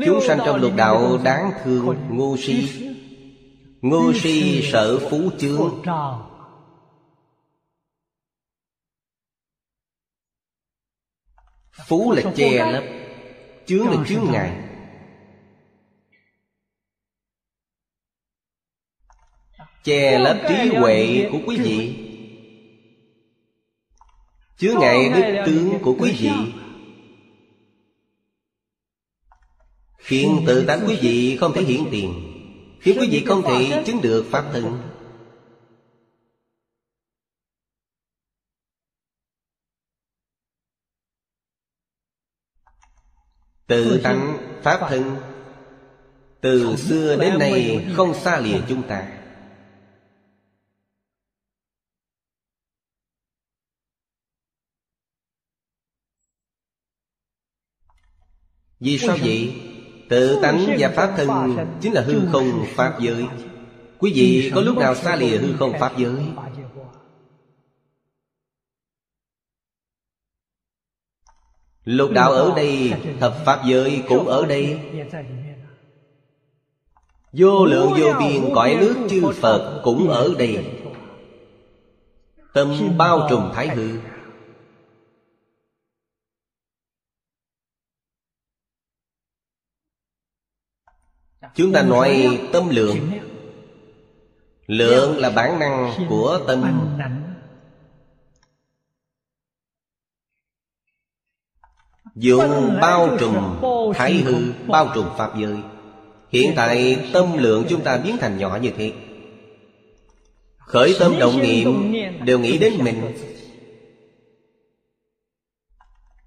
Chúng sanh trong lục đạo đáng thương ngu si. Ngu si sợ phú chướng. Phú là che lấp. Chướng là chướng ngại Che lấp trí huệ của quý vị. Chướng ngại đức tướng của quý vị. Khiến tự tánh quý vị không thể hiện tiền. Khiến quý vị không thể chứng được Pháp thân Tự tánh Pháp thân Từ xưa đến nay không xa lìa chúng ta. Vì sao vậy? Tự tánh và Pháp thân Chính là hư không Pháp giới. Quý vị có lúc nào xa lìa hư không Pháp giới Lục đạo ở đây, Thập Pháp giới cũng ở đây. Vô lượng vô biên cõi nước chư Phật cũng ở đây. Tâm bao trùm thái hư. Chúng ta nói tâm lượng. Lượng là bản năng của tâm. Dùng bao trùm thái hư Bao trùm Pháp giới. Hiện tại tâm lượng chúng ta biến thành nhỏ như thế. Khởi tâm động niệm Đều nghĩ đến mình.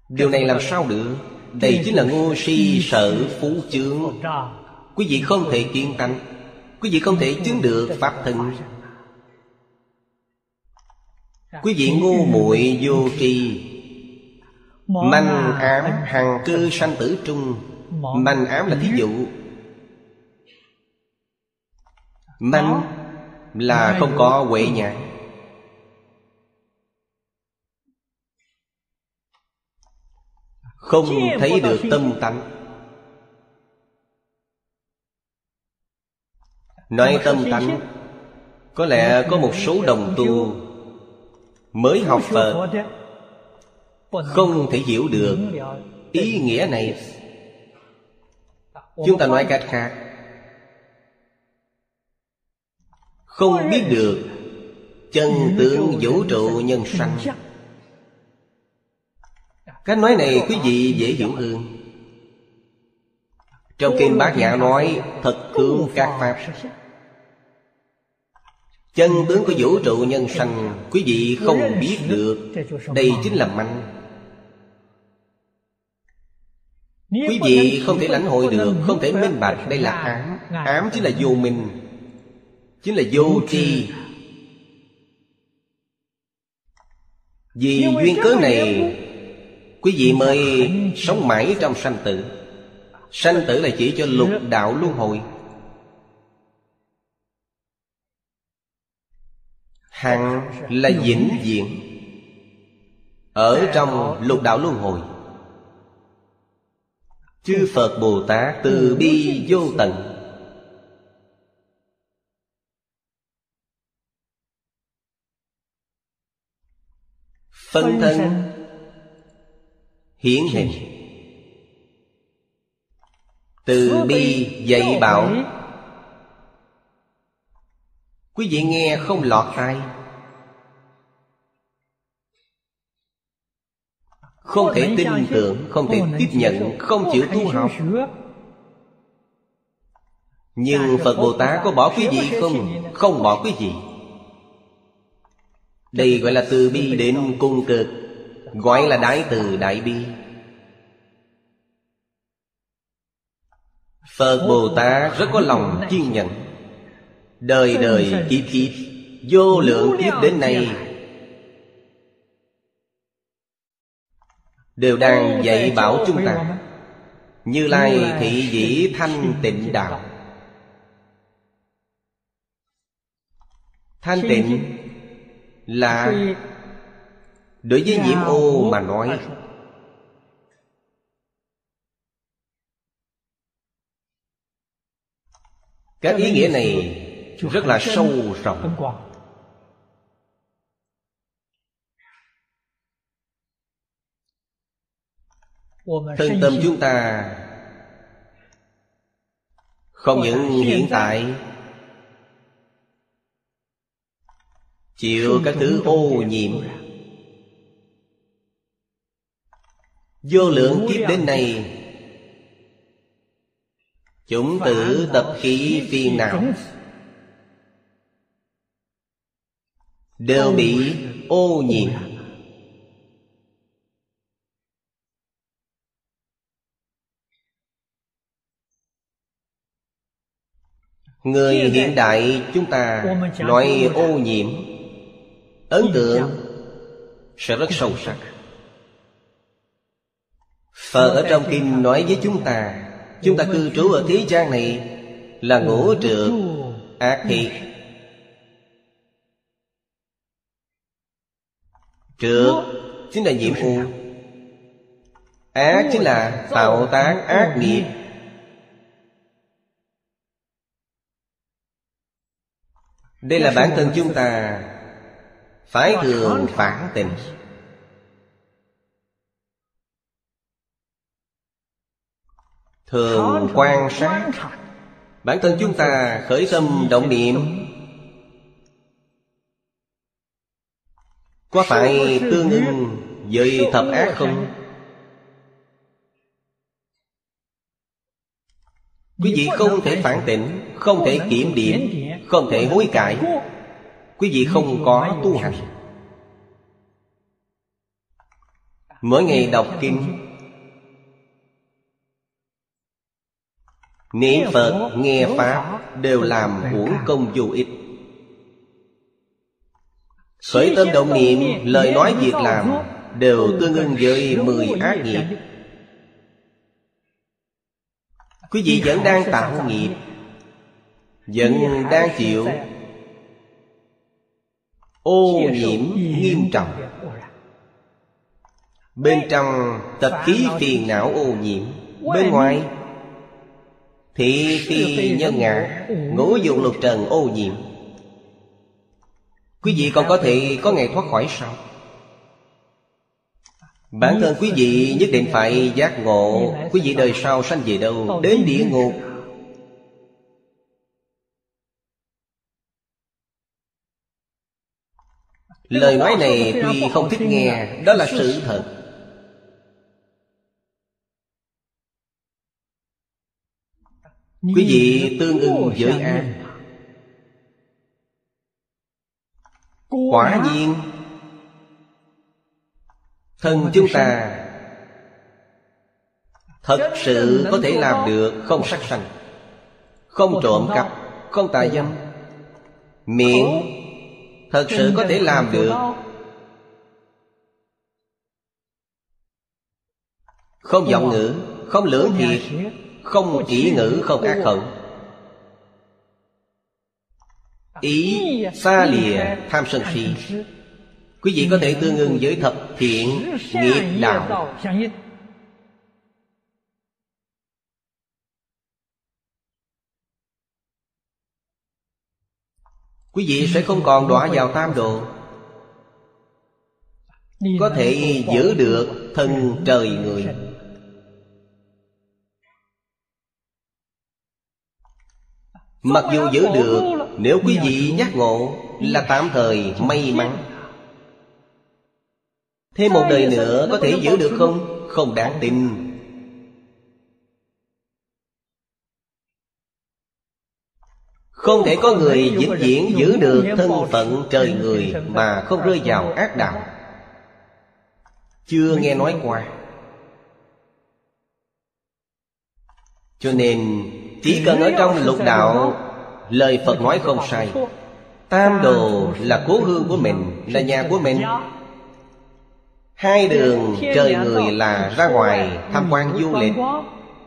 Điều này làm sao được? Đây chính là ngu si sở phú chướng. Quý vị không thể kiên tánh. Quý vị không thể chứng được Pháp thân. Quý vị ngu muội vô tri Manh ám hằng cư sanh tử trung. Manh ám là thí dụ. Manh là không có huệ nhãn Không thấy được tâm tánh. Nói tâm tánh Có lẽ có một số đồng tu Mới học Phật Không thể hiểu được Ý nghĩa này. Chúng ta nói cách khác. Không biết được Chân tướng vũ trụ nhân sanh. Cách nói này quý vị dễ hiểu hơn. Trong kinh bát nhã nói Thật tướng các pháp. Chân tướng của vũ trụ nhân sanh Quý vị không biết được. Đây chính là manh Quý vị không thể lãnh hội được Không thể minh bạch Đây là ám. Ám chính là vô minh. Chính là vô tri. Vì duyên cớ này Quý vị mới sống mãi trong sanh tử. Sanh tử là chỉ cho lục đạo luân hồi. Hằng là vĩnh viễn ở trong lục đạo luân hồi chư phật bồ tát từ bi vô tận. Phân thân hiển hình. Từ bi dạy bảo. Quý vị nghe không lọt tai Không thể tin tưởng Không thể tiếp nhận Không chịu tu học. Nhưng Phật Bồ Tát có bỏ quý vị không? Không bỏ quý vị Đây gọi là từ bi đến cung cực. Gọi là đại từ đại bi. Phật Bồ Tát rất có lòng kiên nhẫn. Đời đời kiếp kiếp Vô lượng kiếp đến nay đều đang dạy bảo chúng ta. như lai thị dĩ thanh tịnh đạo. Thanh tịnh là đối với nhiễm ô mà nói. Các ý nghĩa này rất là sâu rộng. Thân tâm chúng ta Không những hiện tại. Chịu các thứ ô nhiễm. Vô lượng kiếp đến nay Chúng tử tập khí phiền não Đều bị ô nhiễm Người hiện đại chúng ta nói ô nhiễm Ấn tượng sẽ rất sâu sắc. Phật ở trong kinh nói với chúng ta Chúng ta cư trú ở thế gian này Là ngũ trượt ác thị Trượt chính là nhiệm vụ. Ác chính là tạo tác ác nghiệp Đây là bản thân chúng ta Phải thường phản tình. Thường quan sát, Bản thân chúng ta khởi tâm động niệm. Có phải tương ứng với thập ác không? Quý vị không thể phản tỉnh, Không thể kiểm điểm. Không thể hối cải. Quý vị không có tu hành. Mỗi ngày đọc kinh Niệm Phật, nghe Pháp Đều làm uổng công vô ích. Khởi tâm động niệm, lời nói việc làm Đều tương ưng với mười ác nghiệp. Quý vị vẫn đang tạo nghiệp vẫn đang chịu. Ô nhiễm nghiêm trọng. Bên trong tập khí phiền não ô nhiễm. Bên ngoài Thị phi nhân ngã Ngũ dụng lục trần ô nhiễm. Quý vị còn có thể có ngày thoát khỏi sao? Bản thân quý vị nhất định phải giác ngộ. Quý vị đời sau sanh về đâu? Đến địa ngục Lời nói này tuy không thích nghe Đó là sự thật. Quý vị tương ưng với ác Quả nhiên Thân chúng ta Thật sự có thể làm được không sát sanh Không trộm cắp Không tà dâm. Miệng Thật sự có thể làm được. Không giọng ngữ, Không lưỡng thiệt Không chỉ ngữ, không ác khẩu. Ý xa lìa tham sân si. Quý vị có thể tương ưng với thập thiện nghiệp đạo. Quý vị sẽ không còn đọa vào tam độ. Có thể giữ được thân trời người. Mặc dù giữ được, Nếu quý vị giác ngộ Là tạm thời may mắn. Thêm một đời nữa có thể giữ được không? Không đáng tin. Không thể có người vĩnh viễn giữ được thân phận trời người Mà không rơi vào ác đạo. Chưa nghe nói qua. Cho nên, chỉ cần ở trong lục đạo, Lời Phật nói không sai. Tam đồ là cố hương của mình, Là nhà của mình. Hai đường trời người là ra ngoài tham quan du lịch,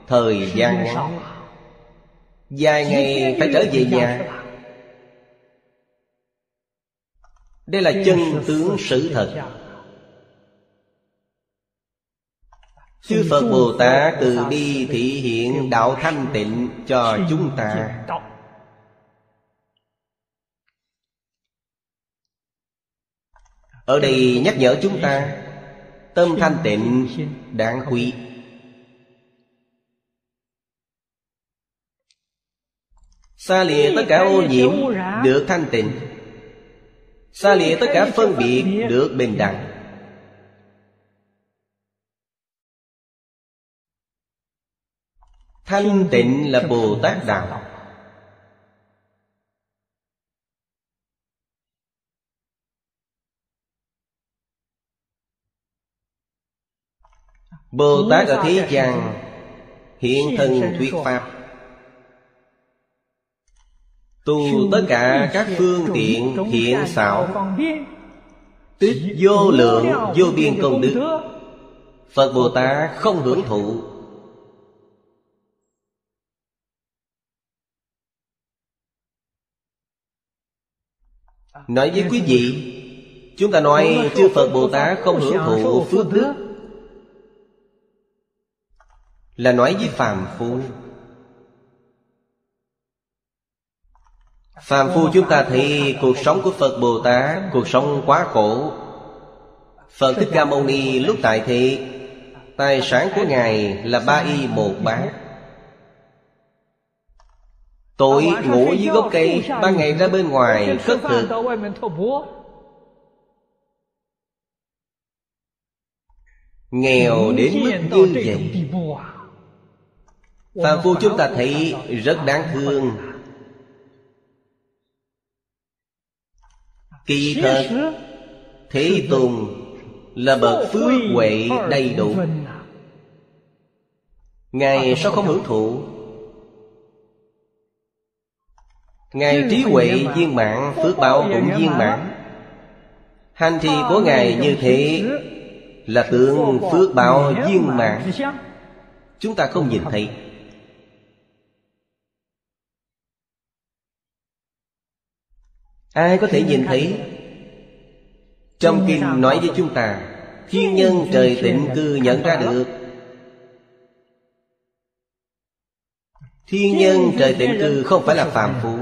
Thời gian ngắn. Vài ngày phải trở về nhà. Đây là chân tướng sự thật. Chư Phật Bồ Tát từ bi thị hiện đạo thanh tịnh cho chúng ta. Ở đây nhắc nhở chúng ta Tâm thanh tịnh đáng quý. Xa lìa tất cả ô nhiễm Được thanh tịnh. Xa lìa tất cả phân biệt Được bình đẳng. Thanh tịnh là Bồ Tát Đạo. Bồ Tát ở thế gian, Hiện thân thuyết Pháp. Tu tất cả các phương tiện thiện xảo Tích vô lượng vô biên công đức. Phật Bồ Tát không hưởng thụ. Nói với quý vị Chúng ta nói chư Phật Bồ Tát không hưởng thụ phước đức. Là nói với phàm phu Phàm phu chúng ta thấy cuộc sống của Phật Bồ Tát, Cuộc sống quá khổ. Phật Thích Ca Mâu Ni lúc tại thị Tài sản của Ngài là ba y một bát. Tối ngủ dưới gốc cây, Ban ngày ra bên ngoài, khất thực. Nghèo đến mức như vậy. Phàm phu chúng ta thấy rất đáng thương. Kỳ thật Thế Tùng Là bậc phước huệ đầy đủ. Ngài sao không hưởng thụ. Ngài trí huệ viên mãn Phước báo cũng viên mãn. Hành trì của Ngài như thế Là tượng phước báo viên mãn. Chúng ta không nhìn thấy Ai có thể nhìn thấy? Trong kinh nói với chúng ta Thiên nhân trời tịnh cư nhận ra được. Thiên nhân trời tịnh cư không phải là phàm phu.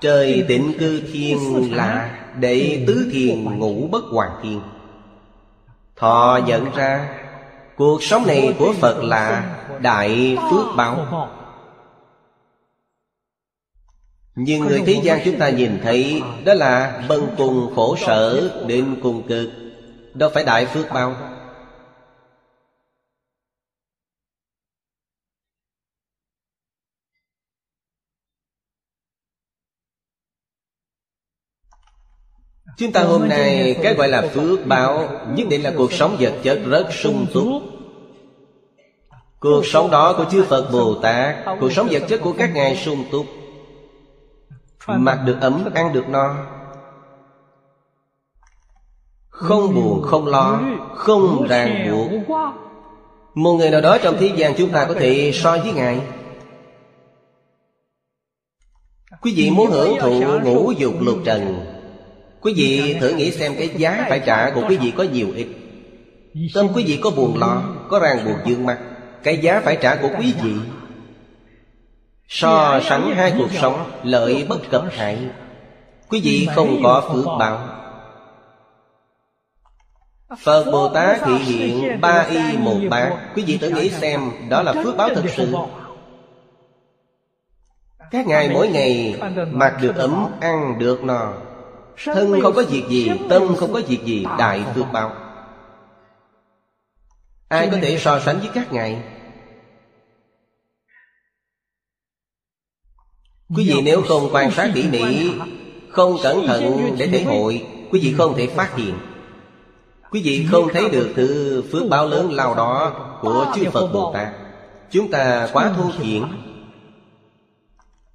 Trời tịnh cư thiên là Để tứ thiền ngủ bất hoàng thiên. Thọ nhận ra, Cuộc sống này của Phật là Đại phước báo nhưng người thế gian chúng ta nhìn thấy Đó là bần cùng khổ sở Đến cùng cực. Đâu phải đại phước bao. Chúng ta hôm nay cái gọi là phước báo Nhất định là cuộc sống vật chất rất sung túc. Cuộc sống đó của chư Phật Bồ Tát Cuộc sống vật chất của các ngài sung túc Mặc được ấm, ăn được no. Không buồn, không lo Không ràng buộc. Một người nào đó trong thế gian chúng ta có thể so với Ngài. Quý vị muốn hưởng thụ ngũ dục lục trần Quý vị thử nghĩ xem cái giá phải trả của quý vị có nhiều ít. Tâm quý vị có buồn lo Có ràng buộc dương mặt Cái giá phải trả của quý vị So sánh hai cuộc sống Lợi bất cập hại. Quý vị không có phước báo. Phật Bồ Tát thị hiện ba y một bát. Quý vị tự nghĩ xem Đó là phước báo thực sự. Các ngài mỗi ngày Mặc được ấm, ăn được no. Thân không có việc gì Tâm không có việc gì Đại phước báo. Ai có thể so sánh với các ngài Quý vị nếu không quan sát tỉ mỉ Không cẩn thận để thể hội Quý vị không thể phát hiện. Quý vị không thấy được thứ phước báo lớn lao đó Của chư Phật Bồ Tát. Chúng ta quá thô thiển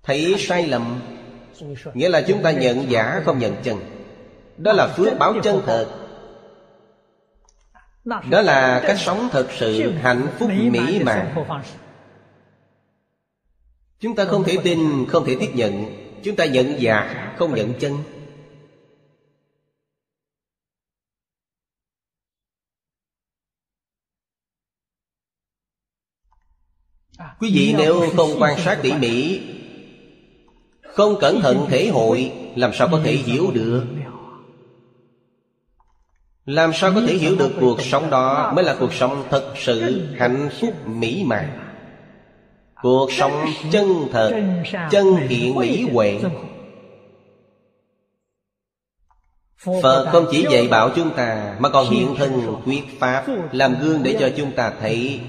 Thấy sai lầm. Nghĩa là chúng ta nhận giả không nhận chân. Đó là phước báo chân thật. Đó là cách sống thật sự hạnh phúc mỹ mãn Chúng ta không thể tin, không thể tiếp nhận. Chúng ta nhận giả, không nhận chân. Quý vị nếu không quan sát tỉ mỉ Không cẩn thận thể hội Làm sao có thể hiểu được? Làm sao có thể hiểu được cuộc sống đó Mới là cuộc sống thật sự hạnh phúc mỹ mãn Cuộc sống chân thật, Chân thiện mỹ huệ. Phật không chỉ dạy bảo chúng ta, Mà còn hiện thân quyết pháp, Làm gương để cho chúng ta thấy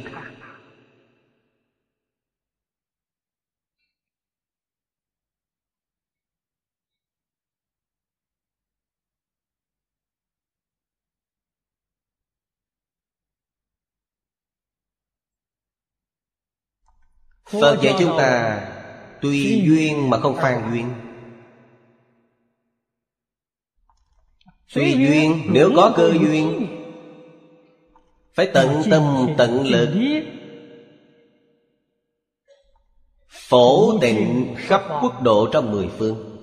Phật dạy chúng ta Tùy duyên mà không phan duyên Tùy duyên Nếu có cơ duyên Phải tận tâm tận lực Phổ tịnh khắp quốc độ trong mười phương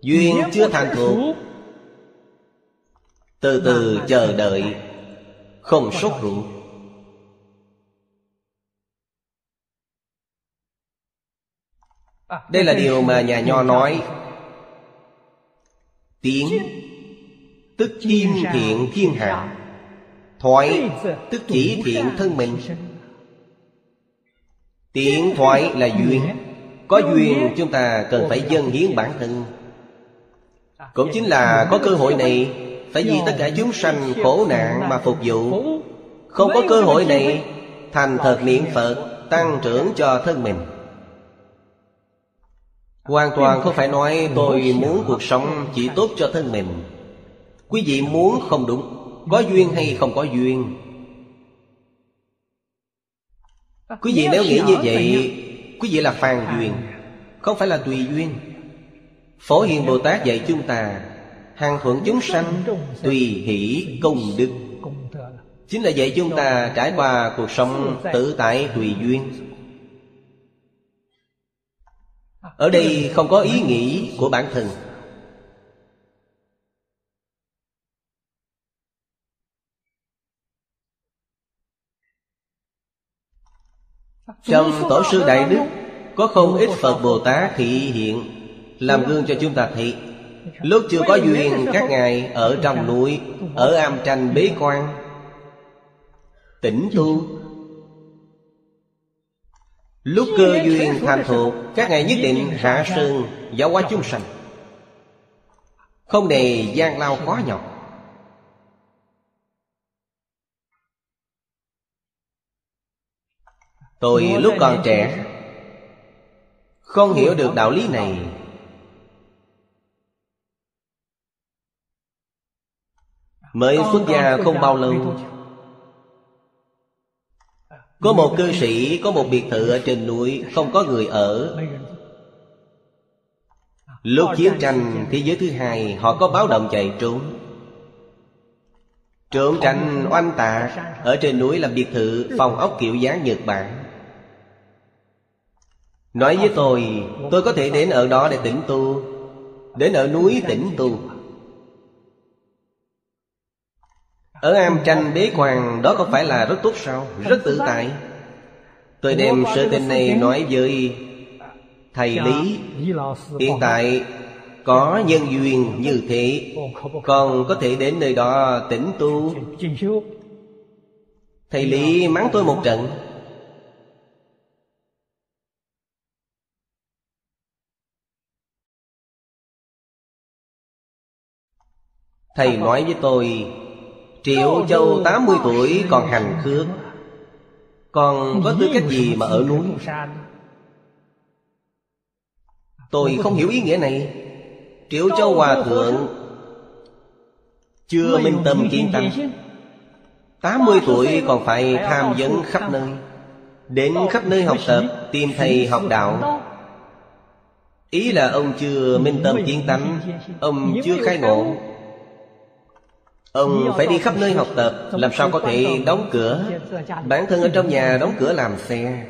Duyên chưa thành thuộc Từ từ chờ đợi Không sốt ruột Đây là điều mà nhà nho nói. Tiếng Tức thiên thiện thiên hạ. Thoại Tức chỉ thiện thân mình. Tiếng thoại là duyên. Có duyên chúng ta cần phải dâng hiến bản thân. Cũng chính là có cơ hội này, Phải vì tất cả chúng sanh khổ nạn mà phục vụ. Không có cơ hội này, Thành thật niệm Phật, Tăng trưởng cho thân mình. Hoàn toàn không phải nói tôi muốn cuộc sống chỉ tốt cho thân mình. Quý vị muốn không đúng Có duyên hay không có duyên. Quý vị nếu nghĩ như vậy Quý vị là phàn duyên Không phải là tùy duyên. Phổ Hiền Bồ Tát dạy chúng ta Hàng thuận chúng sanh Tùy hỷ công đức. Chính là dạy chúng ta trải qua cuộc sống tự tại tùy duyên ở đây không có ý nghĩ của bản thân Trong Tổ sư Đại Đức, Có không ít Phật Bồ Tát thị hiện, Làm gương cho chúng ta thị. Lúc chưa có duyên các ngài ở trong núi, Ở am tranh bế quan Tỉnh tu Lúc cơ duyên thành thuộc Các ngài nhất định hạ sơn Giáo hóa chúng sanh. Không để gian lao khó nhọc Tôi lúc còn trẻ Không hiểu được đạo lý này. Mới xuất gia không bao lâu có một cư sĩ, có một biệt thự ở trên núi, Không có người ở. Lúc chiến tranh thế giới thứ hai, Họ có báo động chạy trốn. Trưởng tranh oanh tạ Ở trên núi làm biệt thự Phòng ốc kiểu dáng Nhật Bản. Nói với tôi Tôi có thể đến ở đó để tĩnh tu. Đến ở núi tĩnh tu. Ở am tranh bế quan đó có phải là rất tốt sao? Rất tự tại. Tôi đem sự tình này nói với Thầy Lý. Hiện tại có nhân duyên như thế Còn có thể đến nơi đó tĩnh tu. Thầy Lý mắng tôi một trận. Thầy nói với tôi Triệu Châu 80 tuổi còn hành khước Còn có tư cách gì mà ở núi? Tôi không hiểu ý nghĩa này. Triệu Châu Hòa Thượng Chưa minh tâm kiến tâm 80 tuổi còn phải tham vấn khắp nơi. Đến khắp nơi học tập Tìm thầy học đạo. Ý là ông chưa minh tâm kiến tánh Ông chưa khai ngộ Ông phải đi khắp nơi học tập Làm sao có thể đóng cửa. Bản thân ở trong nhà đóng cửa làm xe.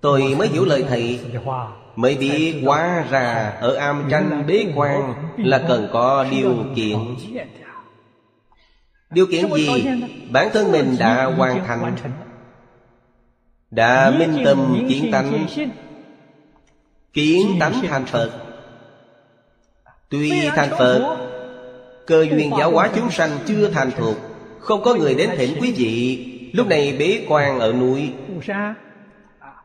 Tôi mới hiểu lời thầy. Mới biết quá ra Ở am tranh bế quan Là cần có điều kiện. Điều kiện gì? Bản thân mình đã hoàn thành. Đã minh tâm kiến tánh. Kiến tánh thành Phật. Tuy thành Phật Cơ duyên giáo hóa chúng sanh chưa thành thuộc, Không có người đến thỉnh quý vị. Lúc này bế quan ở núi.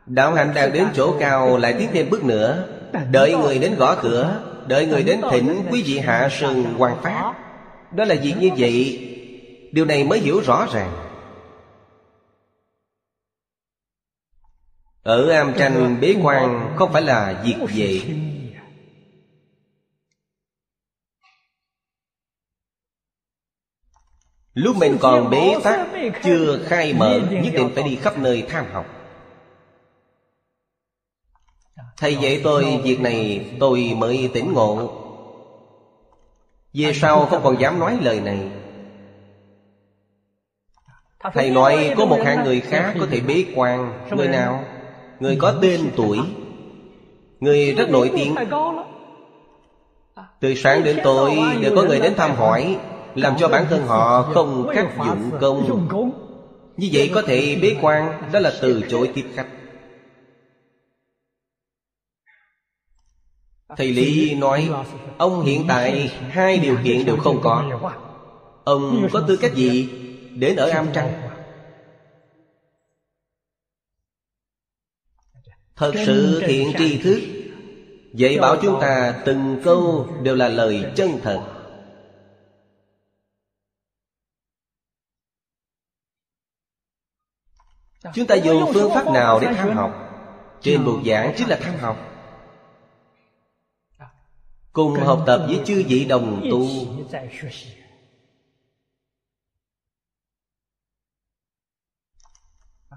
Đạo hạnh đang đến chỗ cao, Lại tiến thêm bước nữa. Đợi người đến gõ cửa, Đợi người đến thỉnh quý vị hạ sừng hoàng pháp Đó là việc như vậy. Điều này mới hiểu rõ ràng. Ở am tranh bế quan Không phải là việc vậy Lúc mình còn bế tắc Chưa khai mở Nhất định phải đi khắp nơi tham học. Thầy dạy tôi việc này Tôi mới tỉnh ngộ. Về sau không còn dám nói lời này. Thầy nói có một hạng người khác có thể bế quan. Người nào? Người có tên tuổi. Người rất nổi tiếng. Từ sáng đến tối đều có người đến thăm hỏi làm cho bản thân họ không khắc dụng công. Như vậy có thể bế quan, Đó là từ chối tiếp khách. Thầy Lý nói, Ông hiện tại hai điều kiện đều không có. Ông có tư cách gì Đến ở am trăng? Thật sự thiện tri thức, Dạy bảo chúng ta từng câu đều là lời chân thật. Chúng ta dùng phương pháp nào để tham học? Trên bục giảng chính là tham học. Cùng học tập với chư vị đồng tu.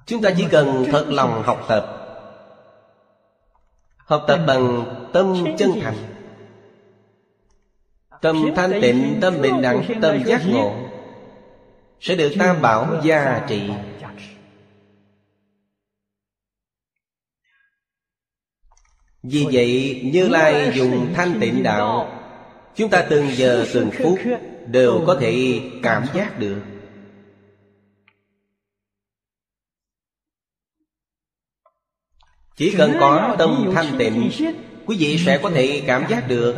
Chúng ta chỉ cần thật lòng học tập. Học tập bằng tâm chân thành. Tâm thanh tịnh, tâm bình đẳng, tâm giác ngộ Sẽ được tam bảo gia trị Vì vậy Như Lai dùng thanh tịnh đạo. Chúng ta từng giờ từng phút Đều có thể cảm giác được. Chỉ cần có tâm thanh tịnh Quý vị sẽ có thể cảm giác được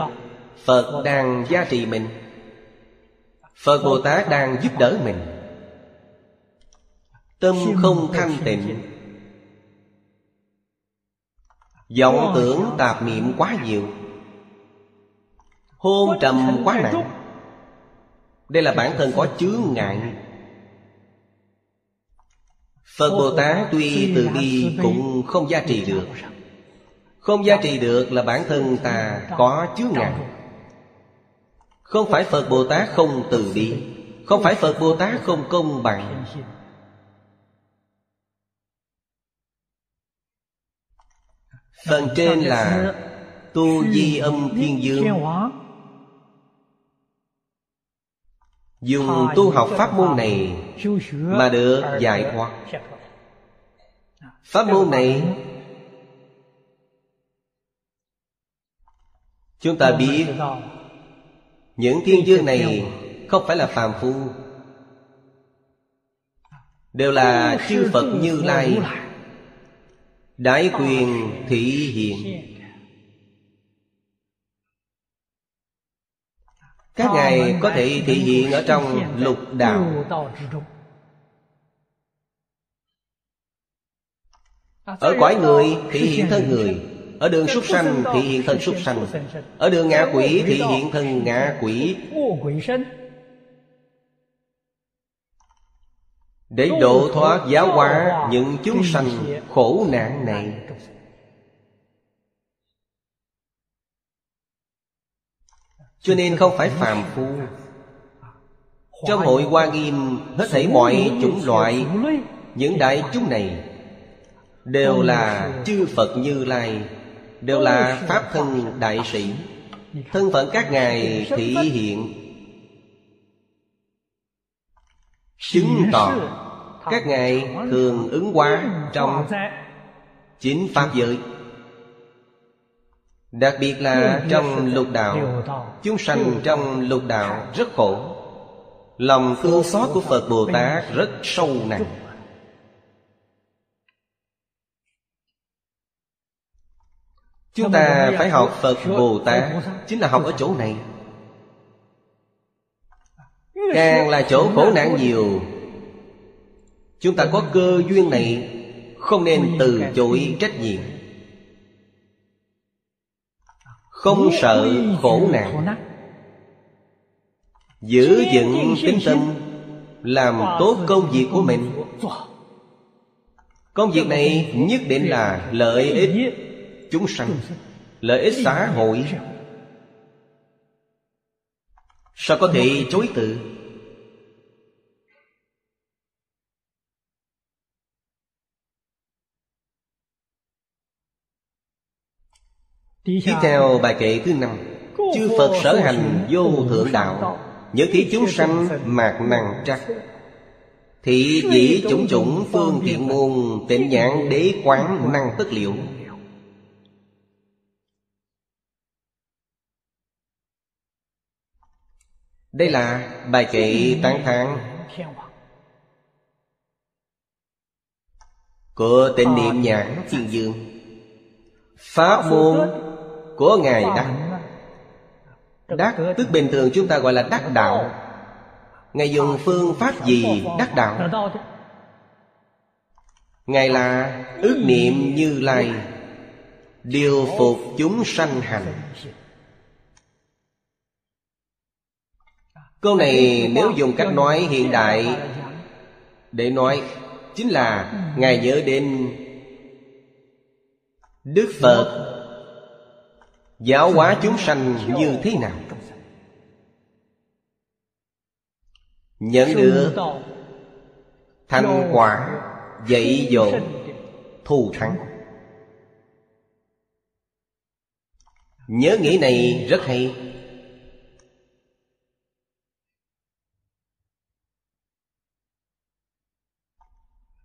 Phật đang gia trì mình. Phật Bồ Tát đang giúp đỡ mình. Tâm không thanh tịnh vọng tưởng tạp niệm quá nhiều. Hôn trầm quá nặng. Đây là bản thân có chướng ngại. Phật Bồ Tát tuy từ bi cũng không gia trì được. Không gia trì được là bản thân ta có chướng ngại. Không phải Phật Bồ Tát không từ bi. Không phải Phật Bồ Tát không công bằng Phần trên là Tu Di Âm Thiên Dương. Dùng tu học pháp môn này Mà được giải thoát. Pháp môn này Chúng ta biết Những thiên dương này Không phải là phàm phu Đều là chư Phật Như Lai Đại quyền thị hiện Các ngài có thể thị hiện ở trong lục đạo. Ở cõi người thị hiện thân người. Ở đường súc sanh thị hiện thân súc sanh. Ở đường ngạ quỷ thị hiện thân ngạ quỷ để độ thoát giáo hóa những chúng sanh khổ nạn này. Cho nên không phải phàm phu. Trong hội hoa nghiêm hết thảy mọi chủng loại những đại chúng này đều là chư phật như lai đều là pháp thân đại sĩ. Thân phận các ngài thị hiện chứng tỏ các ngài thường ứng hóa trong chính pháp giới. Đặc biệt là trong lục đạo chúng sanh trong lục đạo rất khổ. Lòng thương xót của phật bồ tát rất sâu nặng. chúng ta phải học phật bồ tát chính là học ở chỗ này Càng là chỗ khổ nạn nhiều. Chúng ta có cơ duyên này, Không nên từ chối trách nhiệm. Không sợ khổ nạn. Giữ vững tính tâm, Làm tốt công việc của mình. Công việc này nhất định là lợi ích chúng sanh, Lợi ích xã hội. Sao có thể chối từ? Tiếp theo bài kệ thứ năm. Chư Phật sở hành vô thượng đạo Nhớ thí chúng sanh mạc năng trắc. Thị dĩ chủng chủng phương tiện môn Tịnh nhãn đế quán năng tất liệu. Đây là bài kệ tán thán. Của tịnh niệm nhãn thiên dương. Pháp môn của Ngài Đắc Đắc tức bình thường chúng ta gọi là đắc đạo. Ngài dùng phương pháp gì đắc đạo? Ngài là ước niệm như lai Điều phục chúng sanh hành. Câu này nếu dùng cách nói hiện đại Để nói Chính là Ngài nhớ đến Đức Phật Giáo hóa chúng sanh như thế nào? Nhận được Thành quả Dạy dỗ Thù thắng. Nhớ nghĩ này rất hay.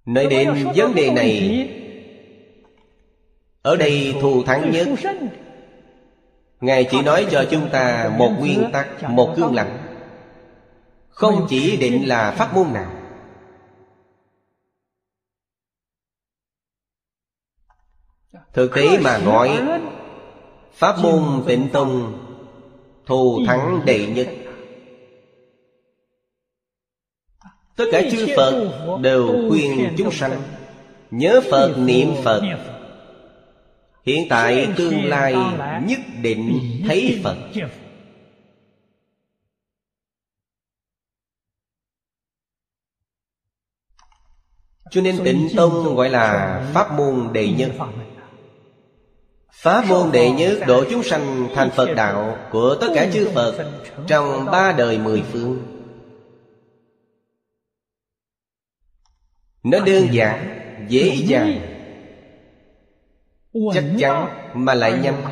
Nói đến vấn đề này Ở đây thù thắng nhất Ngài chỉ nói cho chúng ta một nguyên tắc, một cương lặng. Không chỉ định là pháp môn nào. Thực tế mà nói Pháp môn tịnh tông Thù thắng đệ nhất. Tất cả chư Phật đều khuyên chúng sanh Nhớ Phật niệm Phật Hiện tại tương lai nhất định thấy Phật. Cho nên tịnh tông gọi là Pháp môn đệ nhất. Pháp môn đệ nhất độ chúng sanh thành Phật đạo Của tất cả chư Phật Trong ba đời mười phương. Nó đơn giản, dễ dàng Chắc chắn mà lại nhanh.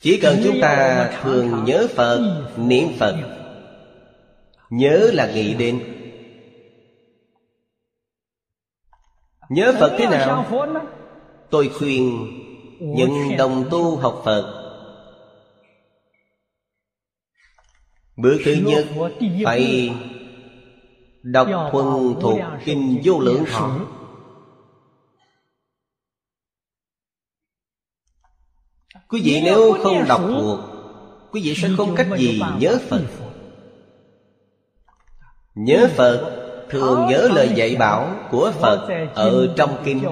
Chỉ cần chúng ta thường nhớ Phật, niệm Phật. Nhớ là nghĩ đến. Nhớ Phật thế nào? Tôi khuyên những đồng tu học Phật. Bước thứ nhất Phải Đọc thuần thuộc Kinh Vô Lượng Thọ. Quý vị nếu không đọc thuộc Quý vị sẽ không cách gì nhớ Phật. Nhớ Phật Thường nhớ lời dạy bảo của Phật Ở trong Kinh.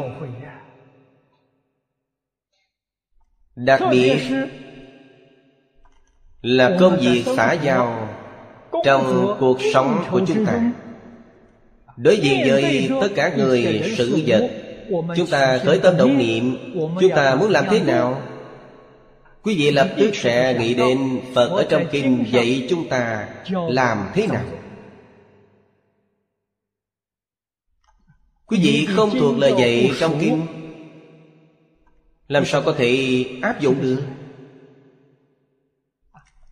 Đặc biệt Là công việc xã giao Trong cuộc sống của chúng ta Đối diện với tất cả người sự vật Chúng ta khởi tâm động niệm Chúng ta muốn làm thế nào? Quý vị lập tức sẽ nghĩ đến Phật ở trong kinh dạy chúng ta làm thế nào? Quý vị không thuộc lời dạy trong kinh. Làm sao có thể áp dụng được?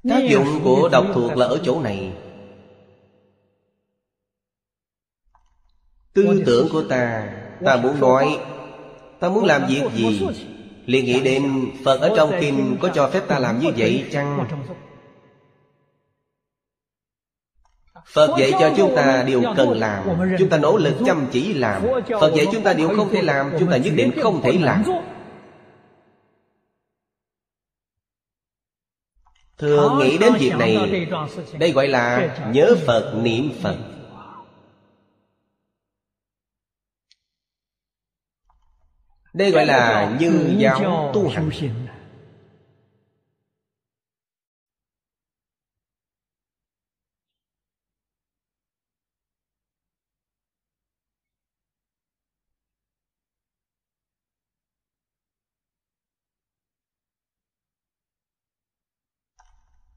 Tác dụng của đọc thuộc là ở chỗ này Tư tưởng của ta Ta muốn nói Ta muốn làm việc gì? Liền nghĩ đến Phật ở trong kinh có cho phép ta làm như vậy chăng? Phật dạy cho chúng ta điều cần làm Chúng ta nỗ lực chăm chỉ làm. Phật dạy chúng ta điều không thể làm Chúng ta nhất định không thể làm. Thường nghĩ đến việc này Đây gọi là nhớ Phật niệm Phật Đây gọi là như giáo tu hành.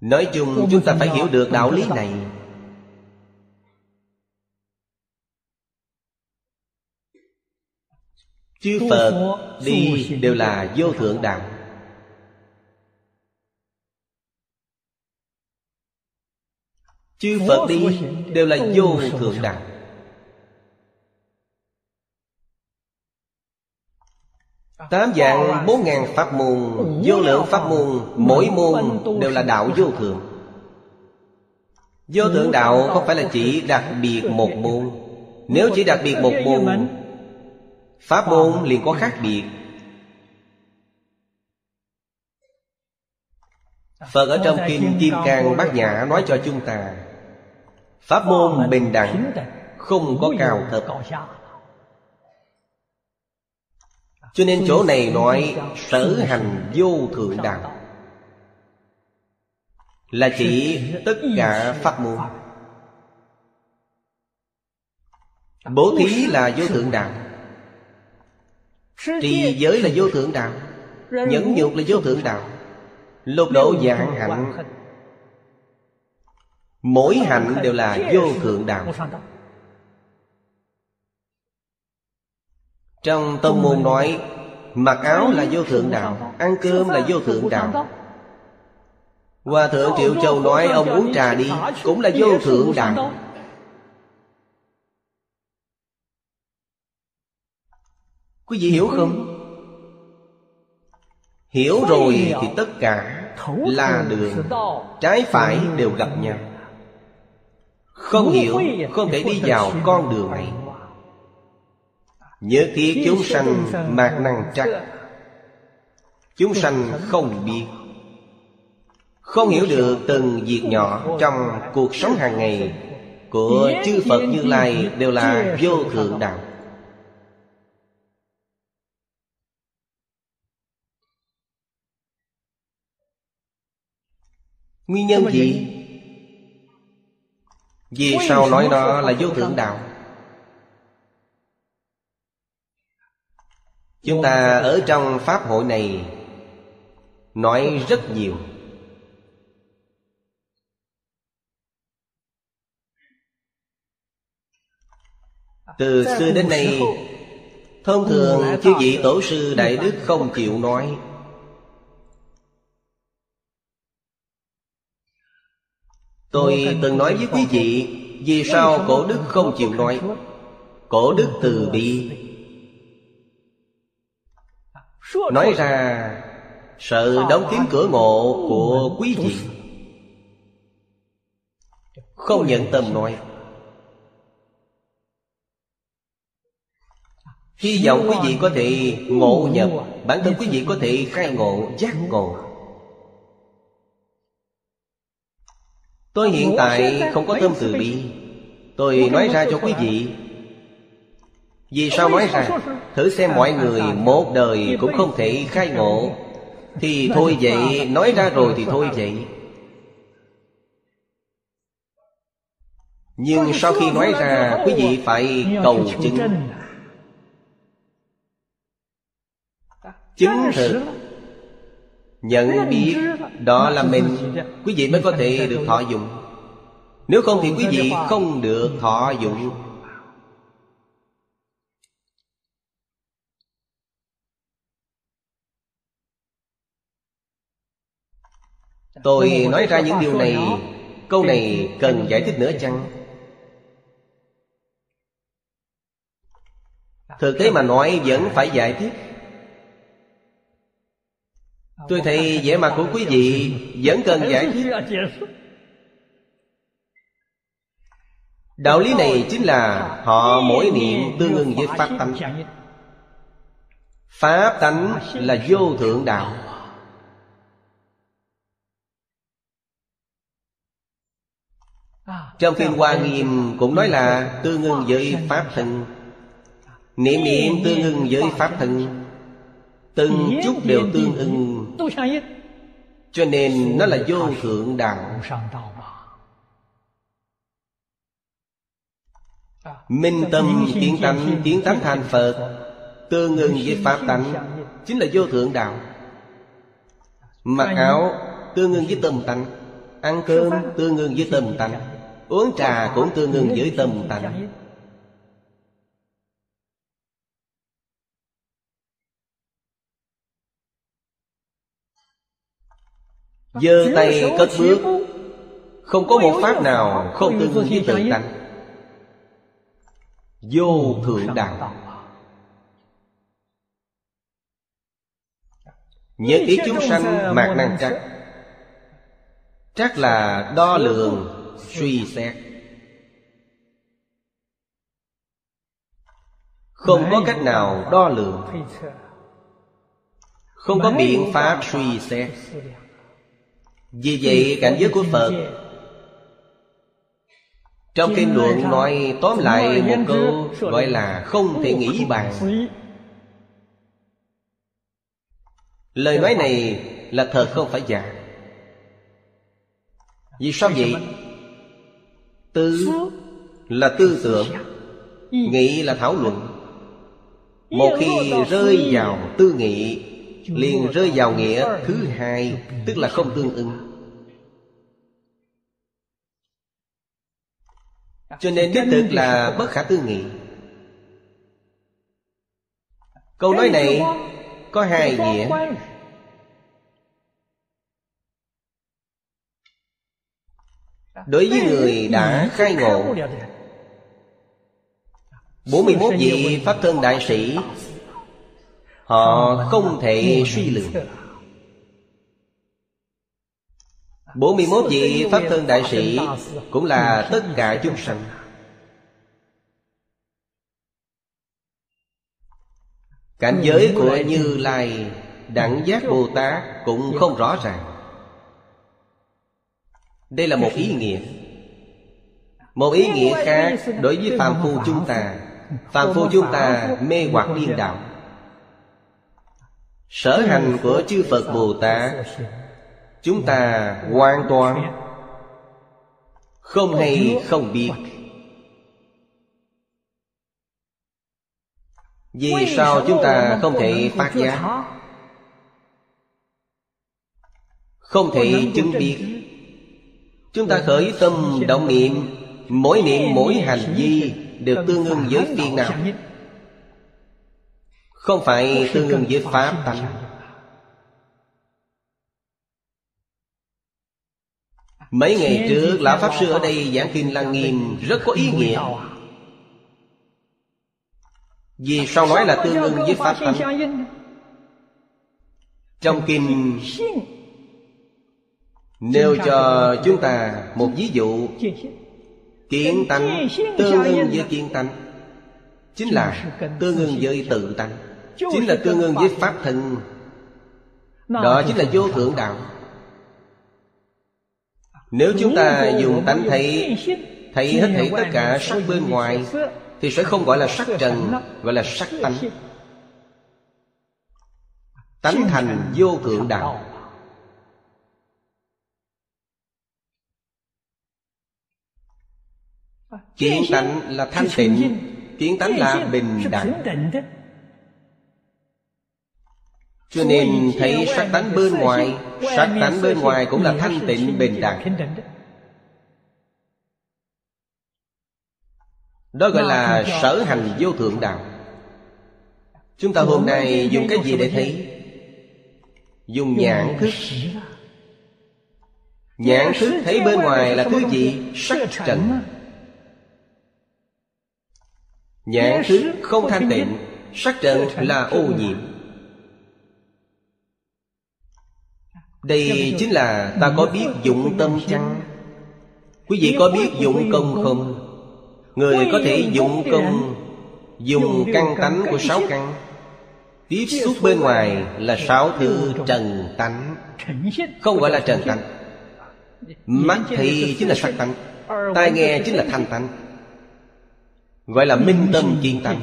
Nói chung chúng ta phải hiểu được đạo lý này Chư Phật đi đều là vô thượng đạo. Chư Phật đi đều là vô thượng đạo. Tám dạng bốn ngàn pháp môn Vô lượng pháp môn Mỗi môn đều là đạo vô thượng. Vô thượng đạo không phải là chỉ đặc biệt một môn. Nếu chỉ đặc biệt một môn Pháp môn liền có khác biệt. Phật ở trong Kinh Kim Cang Bát Nhã nói cho chúng ta, Pháp môn bình đẳng Không có cao thấp Cho nên chỗ này nói Sở hành vô thượng đạo Là chỉ tất cả pháp môn. Bố thí là vô thượng đạo. Trì giới là vô thượng đạo Nhẫn nhục là vô thượng đạo. Lục độ dạng hạnh Mỗi hạnh đều là vô thượng đạo. Trong tông môn nói Mặc áo là vô thượng đạo Ăn cơm là vô thượng đạo. Hòa thượng Triệu Châu nói Ông uống trà đi Cũng là vô thượng đạo Quý vị hiểu không? Hiểu rồi thì tất cả là đường Trái phải đều gặp nhau. Không hiểu Không thể đi vào con đường này. Nhớ thiết chúng sanh mạc năng trắc Chúng sanh không biết. Không hiểu được từng việc nhỏ Trong cuộc sống hàng ngày Của chư Phật Như Lai Đều là vô thượng đạo Nguyên nhân gì? Vì sao nói nó là vô thượng đạo? Chúng ta ở trong Pháp hội này Nói rất nhiều. Từ xưa đến nay Thông thường chư vị tổ sư Đại Đức không chịu nói Tôi từng nói với quý vị Vì sao cổ đức không chịu nói? Cổ đức từ bi. Nói ra Sợ đóng kín cửa ngộ của quý vị. Không nhận tâm nói. Hy vọng quý vị có thể ngộ nhập. Bản thân quý vị có thể khai ngộ, giác ngộ Tôi hiện tại không có tâm từ bi. Tôi nói ra cho quý vị. Vì sao nói ra? Thử xem mọi người một đời cũng không thể khai ngộ. Thì thôi vậy Nói ra rồi thì thôi vậy. Nhưng sau khi nói ra Quý vị phải cầu chứng. Chứng thực Nhận biết Đó là mình Quý vị mới có thể được thọ dụng. Nếu không thì quý vị không được thọ dụng. Tôi nói ra những điều này Câu này cần giải thích nữa chăng? Thực tế mà nói vẫn phải giải thích Tôi thấy vẻ mặt của quý vị Vẫn cần giải thích. Đạo lý này chính là Họ mỗi niệm tương ưng với Pháp tánh. Pháp tánh là vô thượng đạo. Trong Kinh Hoa Nghiêm cũng nói là Tương ưng với Pháp thân. Niệm niệm tương ưng với Pháp thân. Từng chút đều tương ưng. Cho nên nó là vô thượng đạo. Minh tâm kiến tánh kiến tánh thành Phật Tương ưng với Pháp tánh Chính là vô thượng đạo. Mặc áo tương ưng với tâm tánh Ăn cơm tương ưng với tâm tánh Uống trà cũng tương ưng với tâm tánh giơ tay cất bước. Không có một pháp nào không tương ưng với tự tánh Vô thượng đạo Nhất ý chúng sanh mạc năng trắc Trắc là đo lường Suy xét. Không có cách nào đo lường. Không có biện pháp suy xét vì vậy, cảnh giới của Phật, Trong kinh luận nói tóm lại một câu Gọi là không thể nghĩ bàn. Lời nói này là thật không phải giả. Vì sao vậy? Tư là tư tưởng, Nghĩ là thảo luận. Một khi rơi vào tư nghị liền rơi vào nghĩa thứ hai Tức là không tương ưng Cho nên đích thực là bất khả tư nghị. Câu nói này có hai nghĩa. Đối với người đã khai ngộ. 41 vị Pháp thân đại sĩ Họ không thể suy lượng 41 vị Pháp thân đại sĩ Cũng là tất cả chúng sanh. Cảnh giới của Như Lai Đẳng giác Bồ Tát Cũng không rõ ràng. Đây là một ý nghĩa. Một ý nghĩa khác Đối với phàm phu chúng ta. Phàm phu chúng ta mê hoặc điên đạo Sở hành của chư Phật Bồ Tát Chúng ta hoàn toàn Không hay không biết. Vì sao chúng ta không thể phát giác? Không thể chứng biết. Chúng ta khởi tâm động niệm Mỗi niệm mỗi hành vi Đều tương ưng với phiền não Không phải tương ưng với Pháp tánh. Mấy ngày trước Lão Pháp Sư ở đây giảng Kinh Lăng Nghiêm Rất có ý nghĩa. Vì sao nói là tương ưng với Pháp tánh? Trong Kinh Nêu cho chúng ta một ví dụ. Kiến tánh tương ưng với kiến tánh Chính là tương ưng với tự tánh Chính là tương ưng với pháp thân. Đó chính là vô thượng đạo. Nếu chúng ta dùng tánh thấy Thấy hết thảy tất cả sắc bên ngoài Thì sẽ không gọi là sắc trần Gọi là sắc tánh. Tánh thành vô thượng đạo. Kiến tánh là thanh tịnh Kiến tánh là bình đẳng cho nên thấy sắc tánh bên ngoài Sắc tánh bên ngoài cũng là thanh tịnh, bình đẳng. Đó gọi là sở hành vô thượng đạo. Chúng ta hôm nay dùng cái gì để thấy? Dùng nhãn thức. Nhãn thức thấy bên ngoài là thứ gì? Sắc trần. Nhãn thức không thanh tịnh Sắc trần là ô nhiễm. Đây chính là ta có biết dụng tâm chăng? Quý vị có biết dụng công không Người có thể dụng công Dùng căn tánh của sáu căn. Tiếp xúc bên ngoài là sáu thứ trần tánh. Không gọi là trần tánh. Mắt thì chính là sắc tánh. Tai nghe chính là thanh tánh. Gọi là minh tâm kiên tâm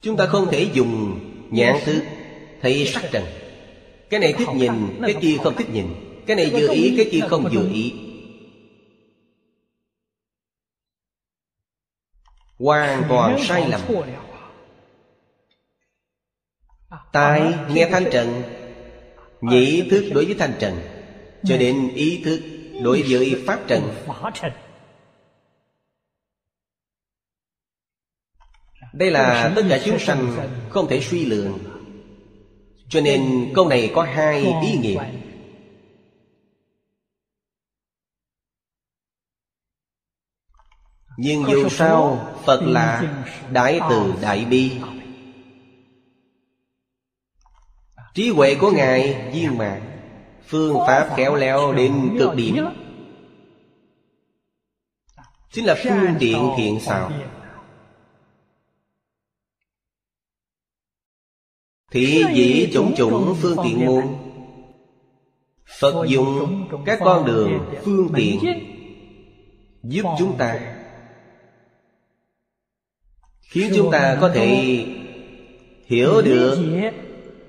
Chúng ta không thể dùng nhãn thức Thấy sắc trần Cái này thích nhìn Cái kia không thích nhìn. Cái này vừa ý Cái kia không vừa ý. Hoàn toàn sai lầm. Tai nghe thanh trần Nhĩ thức đối với thanh trần Cho đến ý thức đối với pháp trần. Đây là tất cả chúng sanh không thể suy lượng Cho nên câu này có hai ý nghĩa. Nhưng dù sao Phật là Đại từ Đại Bi. Trí huệ của Ngài viên mãn. Phương pháp khéo léo đến cực điểm. Chính là phương tiện thiện xảo Thị dĩ chủng chủng phương tiện môn Phật dùng các con đường phương tiện Giúp chúng ta. Khiến chúng ta có thể hiểu được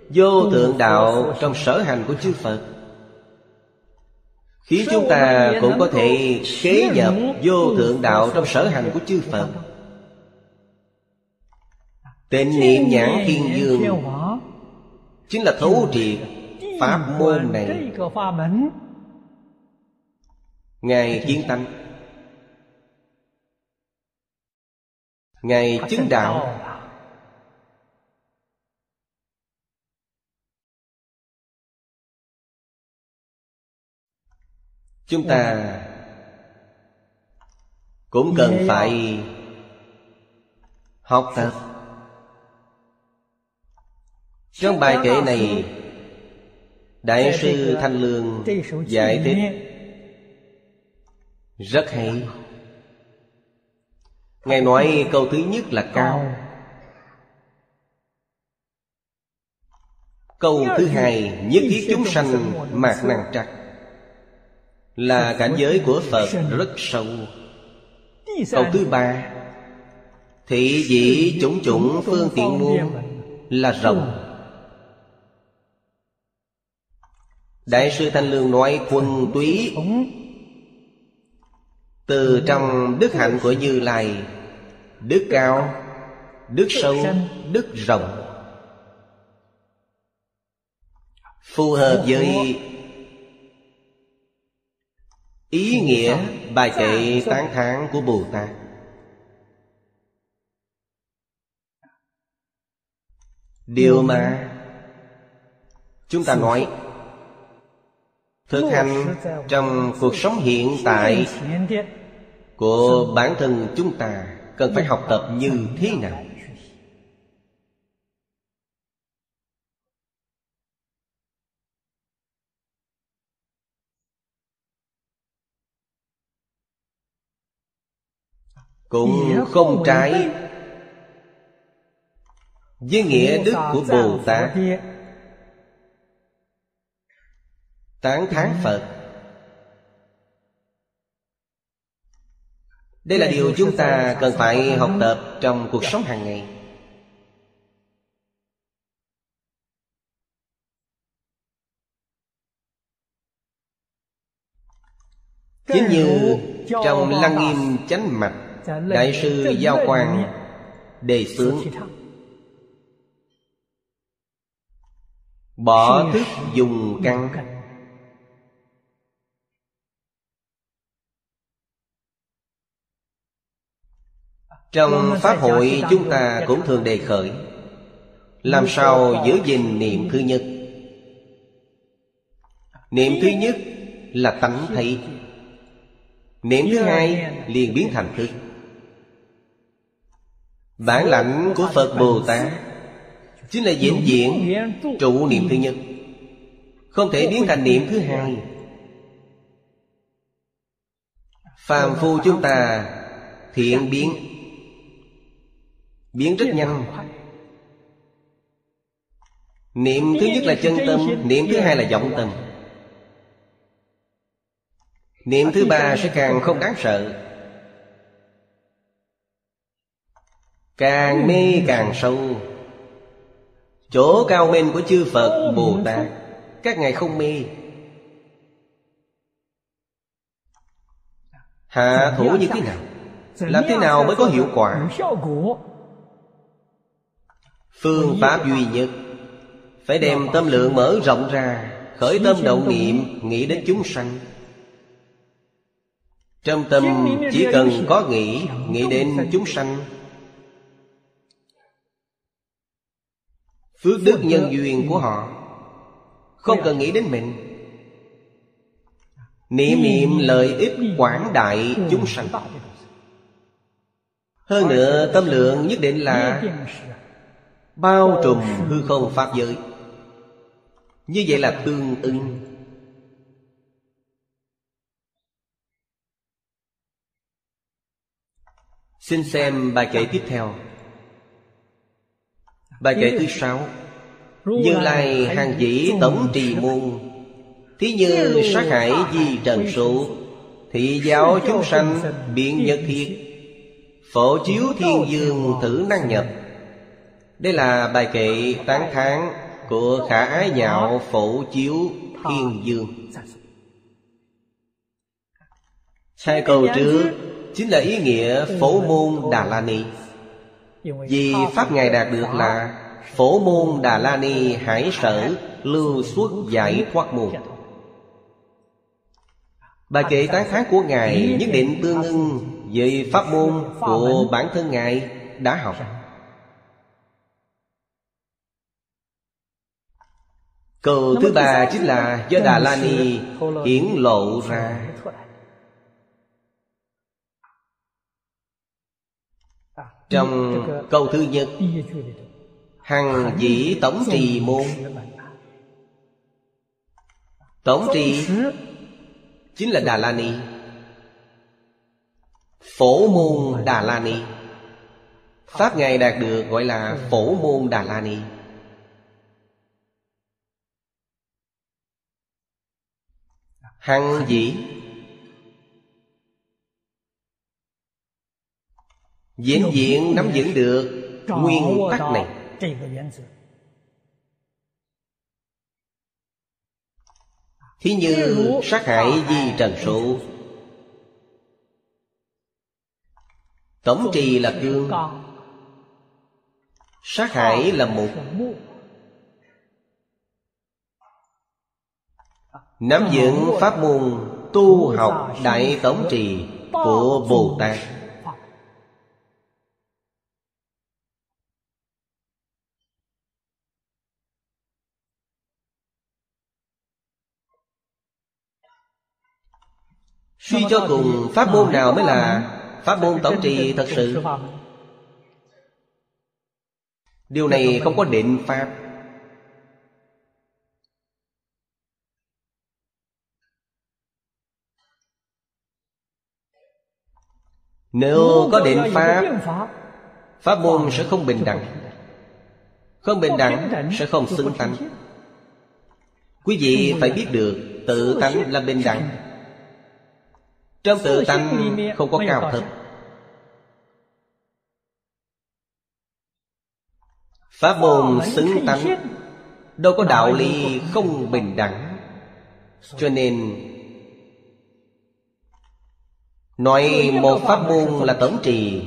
Vô thượng đạo trong sở hành của chư Phật. Khiến chúng ta cũng có thể kế nhập vô thượng đạo trong sở hành của chư Phật. Tịnh niệm nhãn thiên dương Chính là thấu triệt Pháp môn này. Ngài kiến tăng Ngài chứng đạo. Chúng ta Cũng cần phải Học tập trong bài kệ này Đại sư Thanh Lương giải thích. Rất hay. Ngài nói câu thứ nhất là cao. Câu thứ hai Nhất thiết chúng sanh mạc năng trắc. Là cảnh giới của Phật rất sâu. Câu thứ ba Thị dĩ chủng chủng phương tiện muôn Là rộng Đại sư Thanh Lương nói thuần túy Từ trong đức hạnh của Như Lai, Đức cao, Đức sâu, Đức rộng, Phù hợp với Ý nghĩa bài kệ tán thán của Bồ Tát. Điều mà Chúng ta nói Thực hành trong cuộc sống hiện tại Của bản thân chúng ta Cần phải học tập như thế nào? Cũng không trái Với nghĩa đức của Bồ Tát Tán thán Phật. Đây là điều chúng ta cần phải học tập trong cuộc sống hàng ngày. Chính như trong Lăng Nghiêm Chánh Mạch Đại sư Giao Quang đề xướng. Bỏ thức dùng căn Trong Pháp hội chúng ta cũng thường đề khởi. Làm sao giữ gìn niệm thứ nhất? Niệm thứ nhất là tánh thấy. Niệm thứ hai liền biến thành thức Bản lãnh của Phật Bồ Tát Chính là diễn diễn trụ. niệm thứ nhất. Không thể biến thành niệm thứ hai. Phàm phu chúng ta thiện biến Biến rất nhanh Niệm thứ nhất là chân tâm, Niệm thứ hai là vọng tâm. Niệm thứ ba sẽ càng không đáng sợ. Càng mê càng sâu. Chỗ cao minh của chư Phật Bồ Tát, Các ngài không mê. Hạ thủ như thế nào? Làm thế nào mới có hiệu quả? Phương pháp duy nhất Phải đem tâm lượng mở rộng ra Khởi tâm động niệm Nghĩ đến chúng sanh Trong tâm chỉ cần có nghĩ Nghĩ đến chúng sanh Phước đức nhân duyên của họ Không cần nghĩ đến mình Niệm niệm lợi ích quảng đại chúng sanh Hơn nữa tâm lượng nhất định là Bao trùm hư không pháp giới. Như vậy là tương ưng Xin xem bài kể tiếp theo. Bài kể thứ sáu. Như Lai hàng dĩ tổng trì môn, Thí như sát hải di trần số, Thị giáo chúng sanh biện nhật thiệt Phổ chiếu thiên dương thử năng nhập đây là bài kệ tán thán Của khả ái nhạo phổ chiếu thiên dương. Hai câu trước Chính là ý nghĩa phổ môn Đà La Ni. Vì Pháp Ngài đạt được là Phổ môn Đà La Ni Hải Sở Lưu xuất giải thoát môn. Bài kệ tán thán của Ngài nhất định tương ưng Với pháp môn của bản thân Ngài đã học. Câu thứ ba chính là do Đà La Ni hiển lộ ra. Trong câu thứ nhất Hằng dĩ tổng trì môn. Tổng trì Chính là Đà La Ni. Phổ môn Đà La Ni. Pháp Ngài đạt được gọi là Phổ môn Đà La Ni Hằng dĩ. Diễn diện nắm giữ được Nguyên tắc này. Thí như sát hại di trần số Tổng trì là cương. Sát hại là mục Nắm giữ pháp môn tu học Đại Tổng trì của Bồ Tát. Suy cho cùng, pháp môn nào mới là Pháp môn tổng trì thật sự? Điều này không có định pháp. Nếu có định pháp Pháp? Môn sẽ không bình đẳng. Không bình đẳng. Sẽ không xứng tánh. Quý vị phải biết được Tự tánh là bình đẳng. Trong tự tánh không có cao thấp. Pháp môn xứng tánh. Đâu có đạo lý không bình đẳng. Cho nên Nói một pháp môn là tổng trì.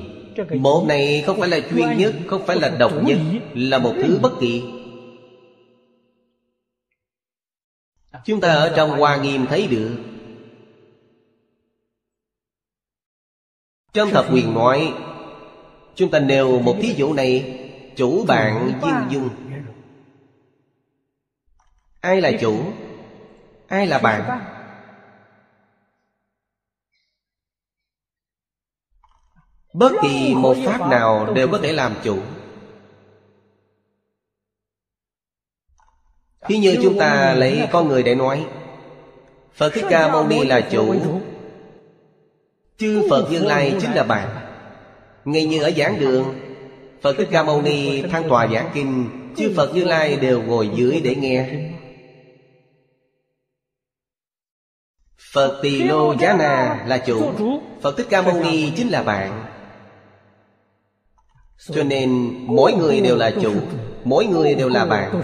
Một này không phải là chuyên nhất, Không phải là độc nhất, Là một thứ bất kỳ. Chúng ta ở trong Hoa Nghiêm thấy được. Trong thập quyền nói Chúng ta nêu một thí dụ này, Chủ bạn duyên dung. Ai là chủ? Ai là bạn? Bất kỳ một pháp nào đều có thể làm chủ. Thí như chúng ta lấy con người để nói Phật Thích Ca Mâu Ni là chủ. Chư Phật Như Lai chính là bạn. Ngay như ở giảng đường Phật Thích Ca Mâu Ni thăng tòa giảng kinh Chư Phật Như Lai đều ngồi dưới để nghe. Phật Tỳ Lô Giá Na là chủ. Phật Thích Ca Mâu Ni chính là bạn cho nên mỗi người đều là chủ, Mỗi người đều là bạn.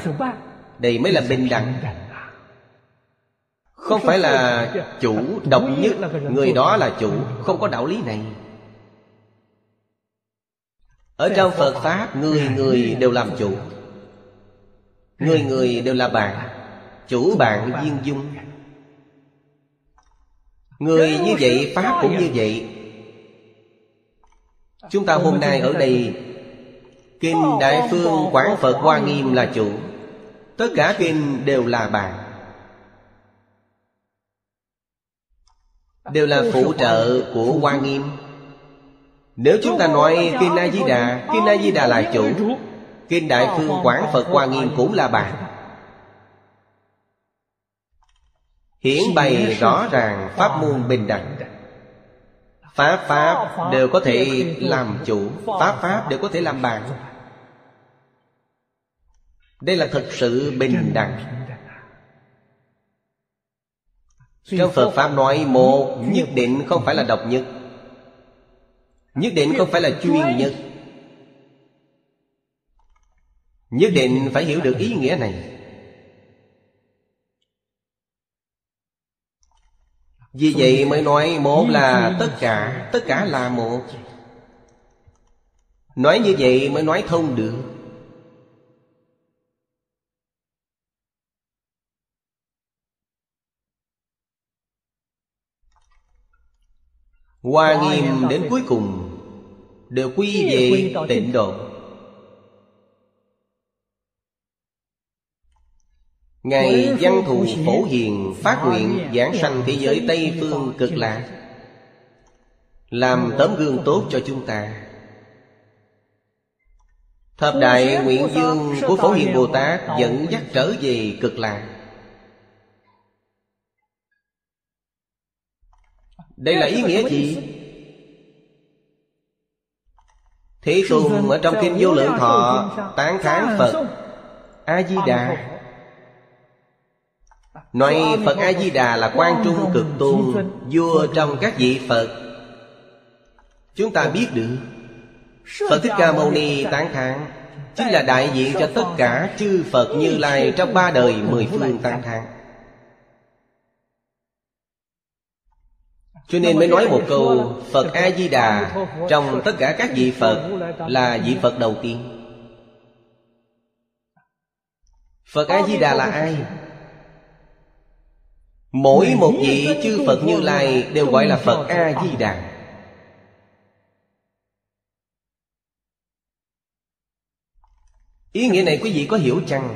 Đây mới là bình đẳng. Không phải là chủ độc nhất, Người đó là chủ, Không có đạo lý này. Ở trong Phật Pháp, Người người đều làm chủ, Người người đều là bạn, Chủ bạn viên dung. Người như vậy, Pháp cũng như vậy Chúng ta hôm nay ở đây, Kinh Đại Phương Quảng Phật Hoa Nghiêm là chủ. Tất cả kinh đều là bạn. Đều là phụ trợ của Hoa Nghiêm. Nếu chúng ta nói Kinh A-di-đà Kinh A-di-đà là chủ. Kinh Đại Phương Quảng Phật Hoa Nghiêm cũng là bạn. Hiển bày rõ ràng pháp môn bình đẳng. Pháp Pháp đều có thể làm chủ. Pháp Pháp đều có thể làm bạn. Đây là thực sự bình đẳng. Trong Phật Pháp nói một nhất định không phải là độc nhất. Nhất định không phải là chuyên nhất. Nhất định phải hiểu được ý nghĩa này Vì vậy mới nói một là tất cả Tất cả là một. Nói như vậy mới nói thông được. Hoa nghiêm đến cuối cùng Đều quy về tịnh độ Ngày văn thù phổ hiền Phát nguyện giảng sanh thế giới Tây Phương cực lạc. Làm tấm gương tốt cho chúng ta. Thập đại nguyện dương của Phổ Hiền Bồ Tát Dẫn dắt trở về cực lạc. Đây là ý nghĩa gì? Thế Tôn ở trong Kinh Vô Lượng Thọ Tán thán Phật A-di-đà Nói Phật A-di-đà là quan trung cực tôn Vua trong các vị Phật. Chúng ta biết được Phật Thích Ca Mâu Ni tán thán Chính là đại diện cho tất cả chư Phật Như Lai Trong ba đời mười phương tán thán. Cho nên mới nói một câu Phật A-di-đà Trong tất cả các vị Phật Là vị Phật đầu tiên. Phật A-di-đà là ai? Mỗi một vị chư Phật Như Lai Đều gọi là Phật A-di-đà. Ý nghĩa này quý vị có hiểu chăng?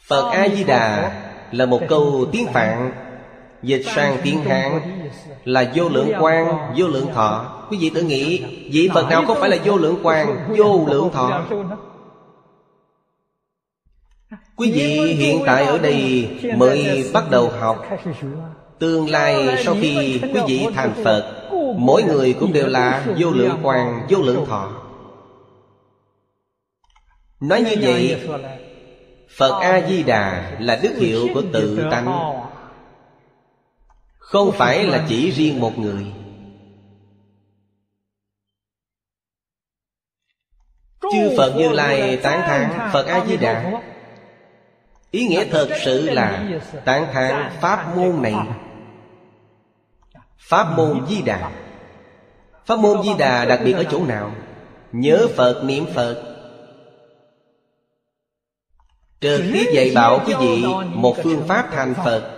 Phật A-di-đà là một câu tiếng Phạn Dịch sang tiếng Hán Là vô lượng quan, vô lượng thọ. Quý vị tự nghĩ Vị Phật nào không phải là vô lượng quan, vô lượng thọ Quý vị hiện tại ở đây mới bắt đầu học. Tương lai sau khi quý vị thành Phật Mỗi người cũng đều là vô lượng quan, vô lượng thọ. Nói như vậy Phật A-di-đà là đức hiệu của tự tánh. Không phải là chỉ riêng một người. Chư Phật Như Lai tán thán Phật A-di-đà. Ý nghĩa thật sự là tán thán pháp môn này. Pháp môn di đà. Pháp môn di đà đặc biệt ở chỗ nào? Nhớ Phật niệm Phật. Trực tiếp dạy bảo quý vị Một phương pháp thành Phật.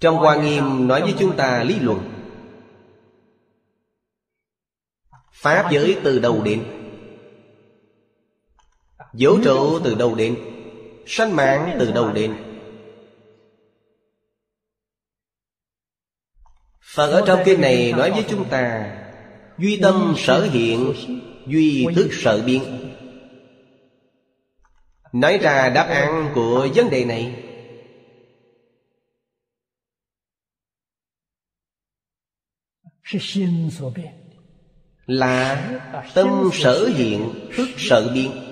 Trong Hoa Nghiêm nói với chúng ta lý luận. Pháp giới từ đầu đến Vũ trụ từ đầu đến? Sanh mạng từ đầu đến? Phật ở trong kinh này nói với chúng ta, Duy tâm sở hiện, Duy thức sở biến. Nói ra đáp án của vấn đề này. Là tâm sở hiện, thức sở biến.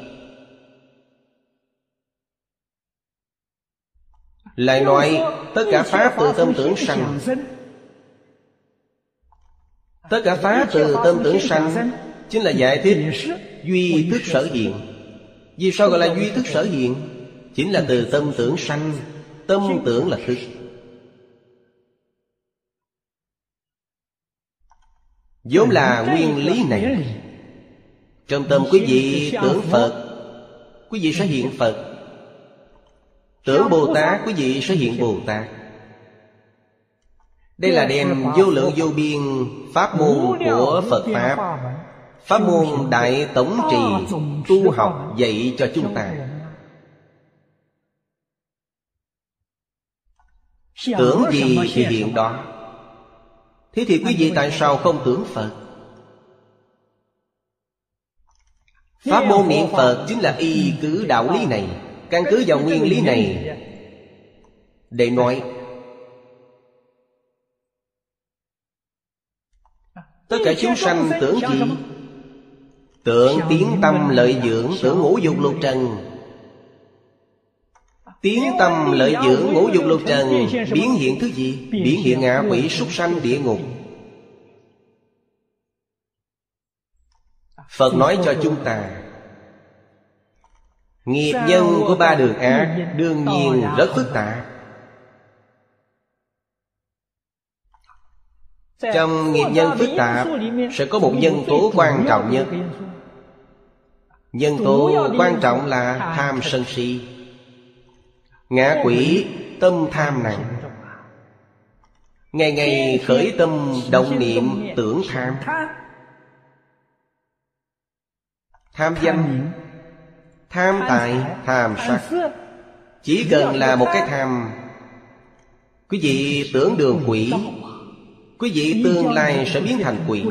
Lại nói tất cả Pháp từ tâm tưởng sanh. Tất cả Pháp từ tâm tưởng sanh Chính là giải thích duy thức sở hiện. Vì sao gọi là duy thức sở hiện? Chính là từ tâm tưởng sanh. Tâm tưởng là thức. Vốn là nguyên lý này. trong tâm quý vị tưởng phật quý vị sẽ hiện phật tưởng bồ tát quý vị sẽ hiện bồ tát. Đây là đem vô lượng vô biên pháp môn của phật pháp. Pháp môn đại tổng trì tu học dạy cho chúng ta. Tưởng gì thì hiện đó. Thế thì quý vị tại sao không tưởng Phật? Pháp môn niệm Phật chính là y cứ đạo lý này. Căn cứ vào nguyên lý này, Để nói, Tất cả chúng sanh tưởng gì? Tưởng tiếng tâm lợi dưỡng, Tưởng ngũ dục lục trần Tiếng tâm lợi dưỡng, ngũ dục lục trần, Biến hiện thứ gì? Biến hiện ngạ quỷ súc sanh địa ngục Phật nói cho chúng ta Nghiệp nhân của ba đường ác Đương nhiên rất phức tạp. Trong nghiệp nhân phức tạp Sẽ có một nhân tố quan trọng nhất. Nhân tố quan trọng là tham sân si. Ngã quỷ tâm tham nặng. Ngày ngày khởi tâm động niệm tưởng tham. Tham danh Tham tài Tham sắc. Chỉ cần là một cái tham. Quý vị tưởng đường quỷ. Quý vị tương lai sẽ biến thành quỷ.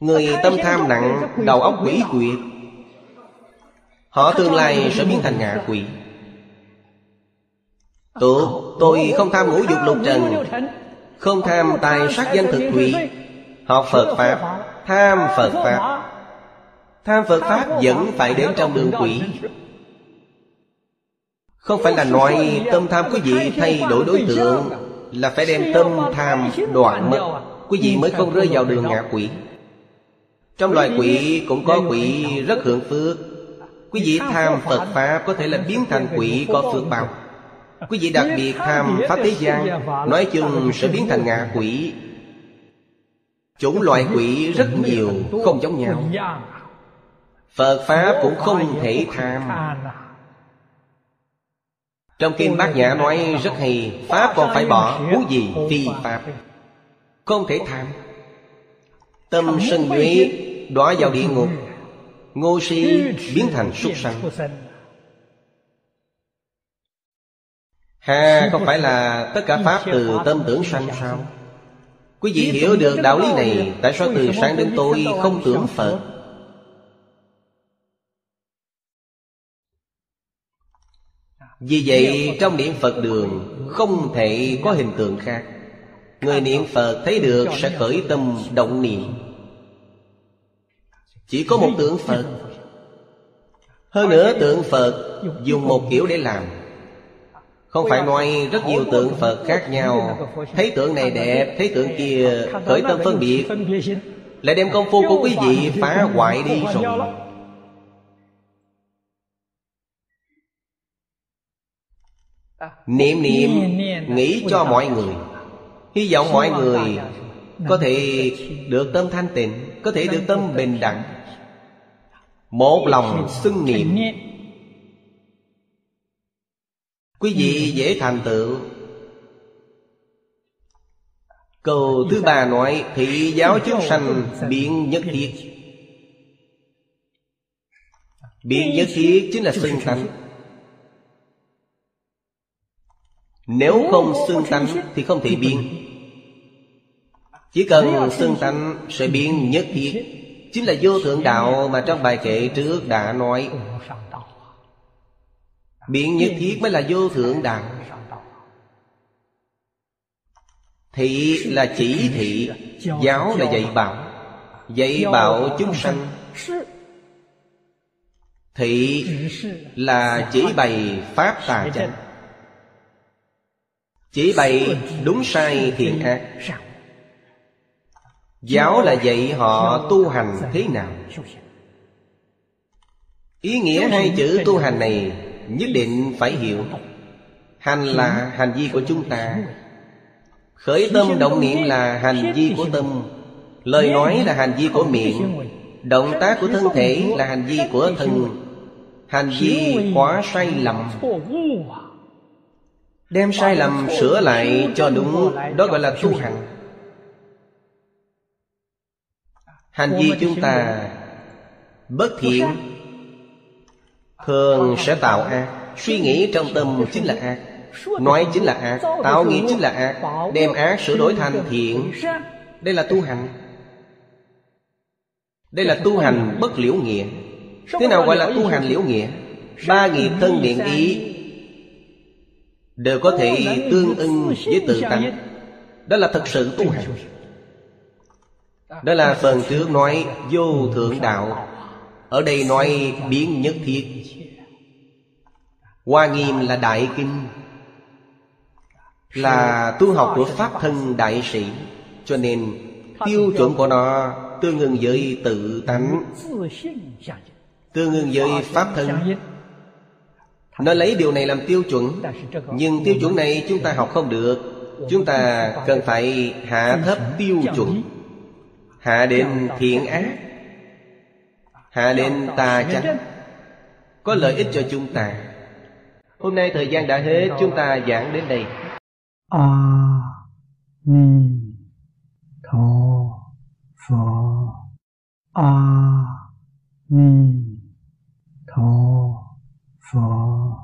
Người tâm tham nặng Đầu óc quỷ quyệt. Họ tương lai sẽ biến thành ngạ quỷ. Tốt Tôi không tham ngũ dục lục trần. Không tham tài sắc danh thực thủy Học Phật Pháp. Tham Phật Pháp Tham Phật Pháp vẫn phải đến trong đường quỷ. Không phải là nói tâm tham quý vị thay đổi đối tượng, Là phải đem tâm tham đoạn mất. Quý vị mới không rơi vào đường ngạ quỷ. Trong loài quỷ cũng có quỷ rất hưởng phước. Quý vị tham Phật Pháp có thể là biến thành quỷ có phước báo. Quý vị đặc biệt tham Pháp Thế gian, Nói chung sẽ biến thành ngạ quỷ. Chủng loại quỷ rất nhiều, Không giống nhau. Phật Pháp cũng không thể tham. Trong Kinh Bát Nhã nói rất hay Pháp còn phải bỏ Huống gì phi Pháp. Không thể tham. Tâm sân nhuế Đọa vào địa ngục. Ngô si biến thành súc sanh. Hà không phải là tất cả Pháp từ tâm tưởng sanh sao? Quý vị hiểu được đạo lý này Tại sao từ sáng đến tối không tưởng Phật Vì vậy, trong niệm Phật đường, Không thể có hình tượng khác. Người niệm Phật thấy được sẽ khởi tâm động niệm. Chỉ có một tượng Phật. Hơn nữa tượng Phật Dùng một kiểu để làm. Không phải nói rất nhiều tượng Phật khác nhau. Thấy tượng này đẹp, Thấy tượng kia, khởi tâm phân biệt. Lại đem công phu của quý vị phá hoại đi rồi. Niệm niệm Nghĩ cho mọi người. Hy vọng mọi người Có thể được tâm thanh tịnh Có thể được tâm bình đẳng. Một lòng xưng niệm. Quý vị dễ thành tựu. Câu thứ ba nói Thị giáo chúng sanh biện nhất thiết. Biện nhất thiết chính là xưng tánh Nếu không xưng tánh thì không thể biên Chỉ cần xưng tánh sẽ biến nhất thiết. Chính là vô thượng đạo mà trong bài kệ trước đã nói. Biện nhất thiết mới là vô thượng đạo. Thị là chỉ thị Giáo là dạy bảo. Dạy bảo chúng sanh. Thị là chỉ bày Pháp tà chánh chỉ bày đúng sai thiện ác Giáo là dạy họ tu hành thế nào? Ý nghĩa hai chữ tu hành này Nhất định phải hiểu. Hành là hành vi của chúng ta. Khởi tâm động niệm là hành vi của tâm. Lời nói là hành vi của miệng. Động tác của thân thể là hành vi của thân. Hành vi quá sai lầm. Đem sai lầm sửa lại cho đúng, Đó gọi là tu hành. Hành vi chúng ta Bất thiện, Thường sẽ tạo ác. Suy nghĩ trong tâm chính là ác, Nói chính là ác, Tạo nghiệp chính là ác, Đem ác sửa đổi thành thiện. Đây là tu hành. Đây là tu hành bất liễu nghĩa. Thế nào gọi là tu hành liễu nghĩa? Ba nghiệp thân điện ý Đều có thể tương ưng với tự tánh. Đó là thật sự tu hành. Đó là phần trước nói vô thượng đạo. Ở đây nói biến nhất thiết. Hoa nghiêm là đại kinh. Là tu học của Pháp thân đại sĩ. Cho nên tiêu chuẩn của nó tương ứng với tự tánh. Tương ứng với Pháp thân nó lấy điều này làm tiêu chuẩn. Nhưng tiêu chuẩn này chúng ta học không được. Chúng ta cần phải hạ thấp tiêu chuẩn. Hạ đến thiện ác. Hạ đến tà trắng có lợi ích cho chúng ta. Hôm nay thời gian đã hết. Chúng ta giảng đến đây. A ni tho pho a ni tho 佛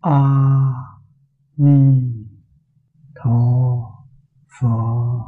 阿弥陀佛。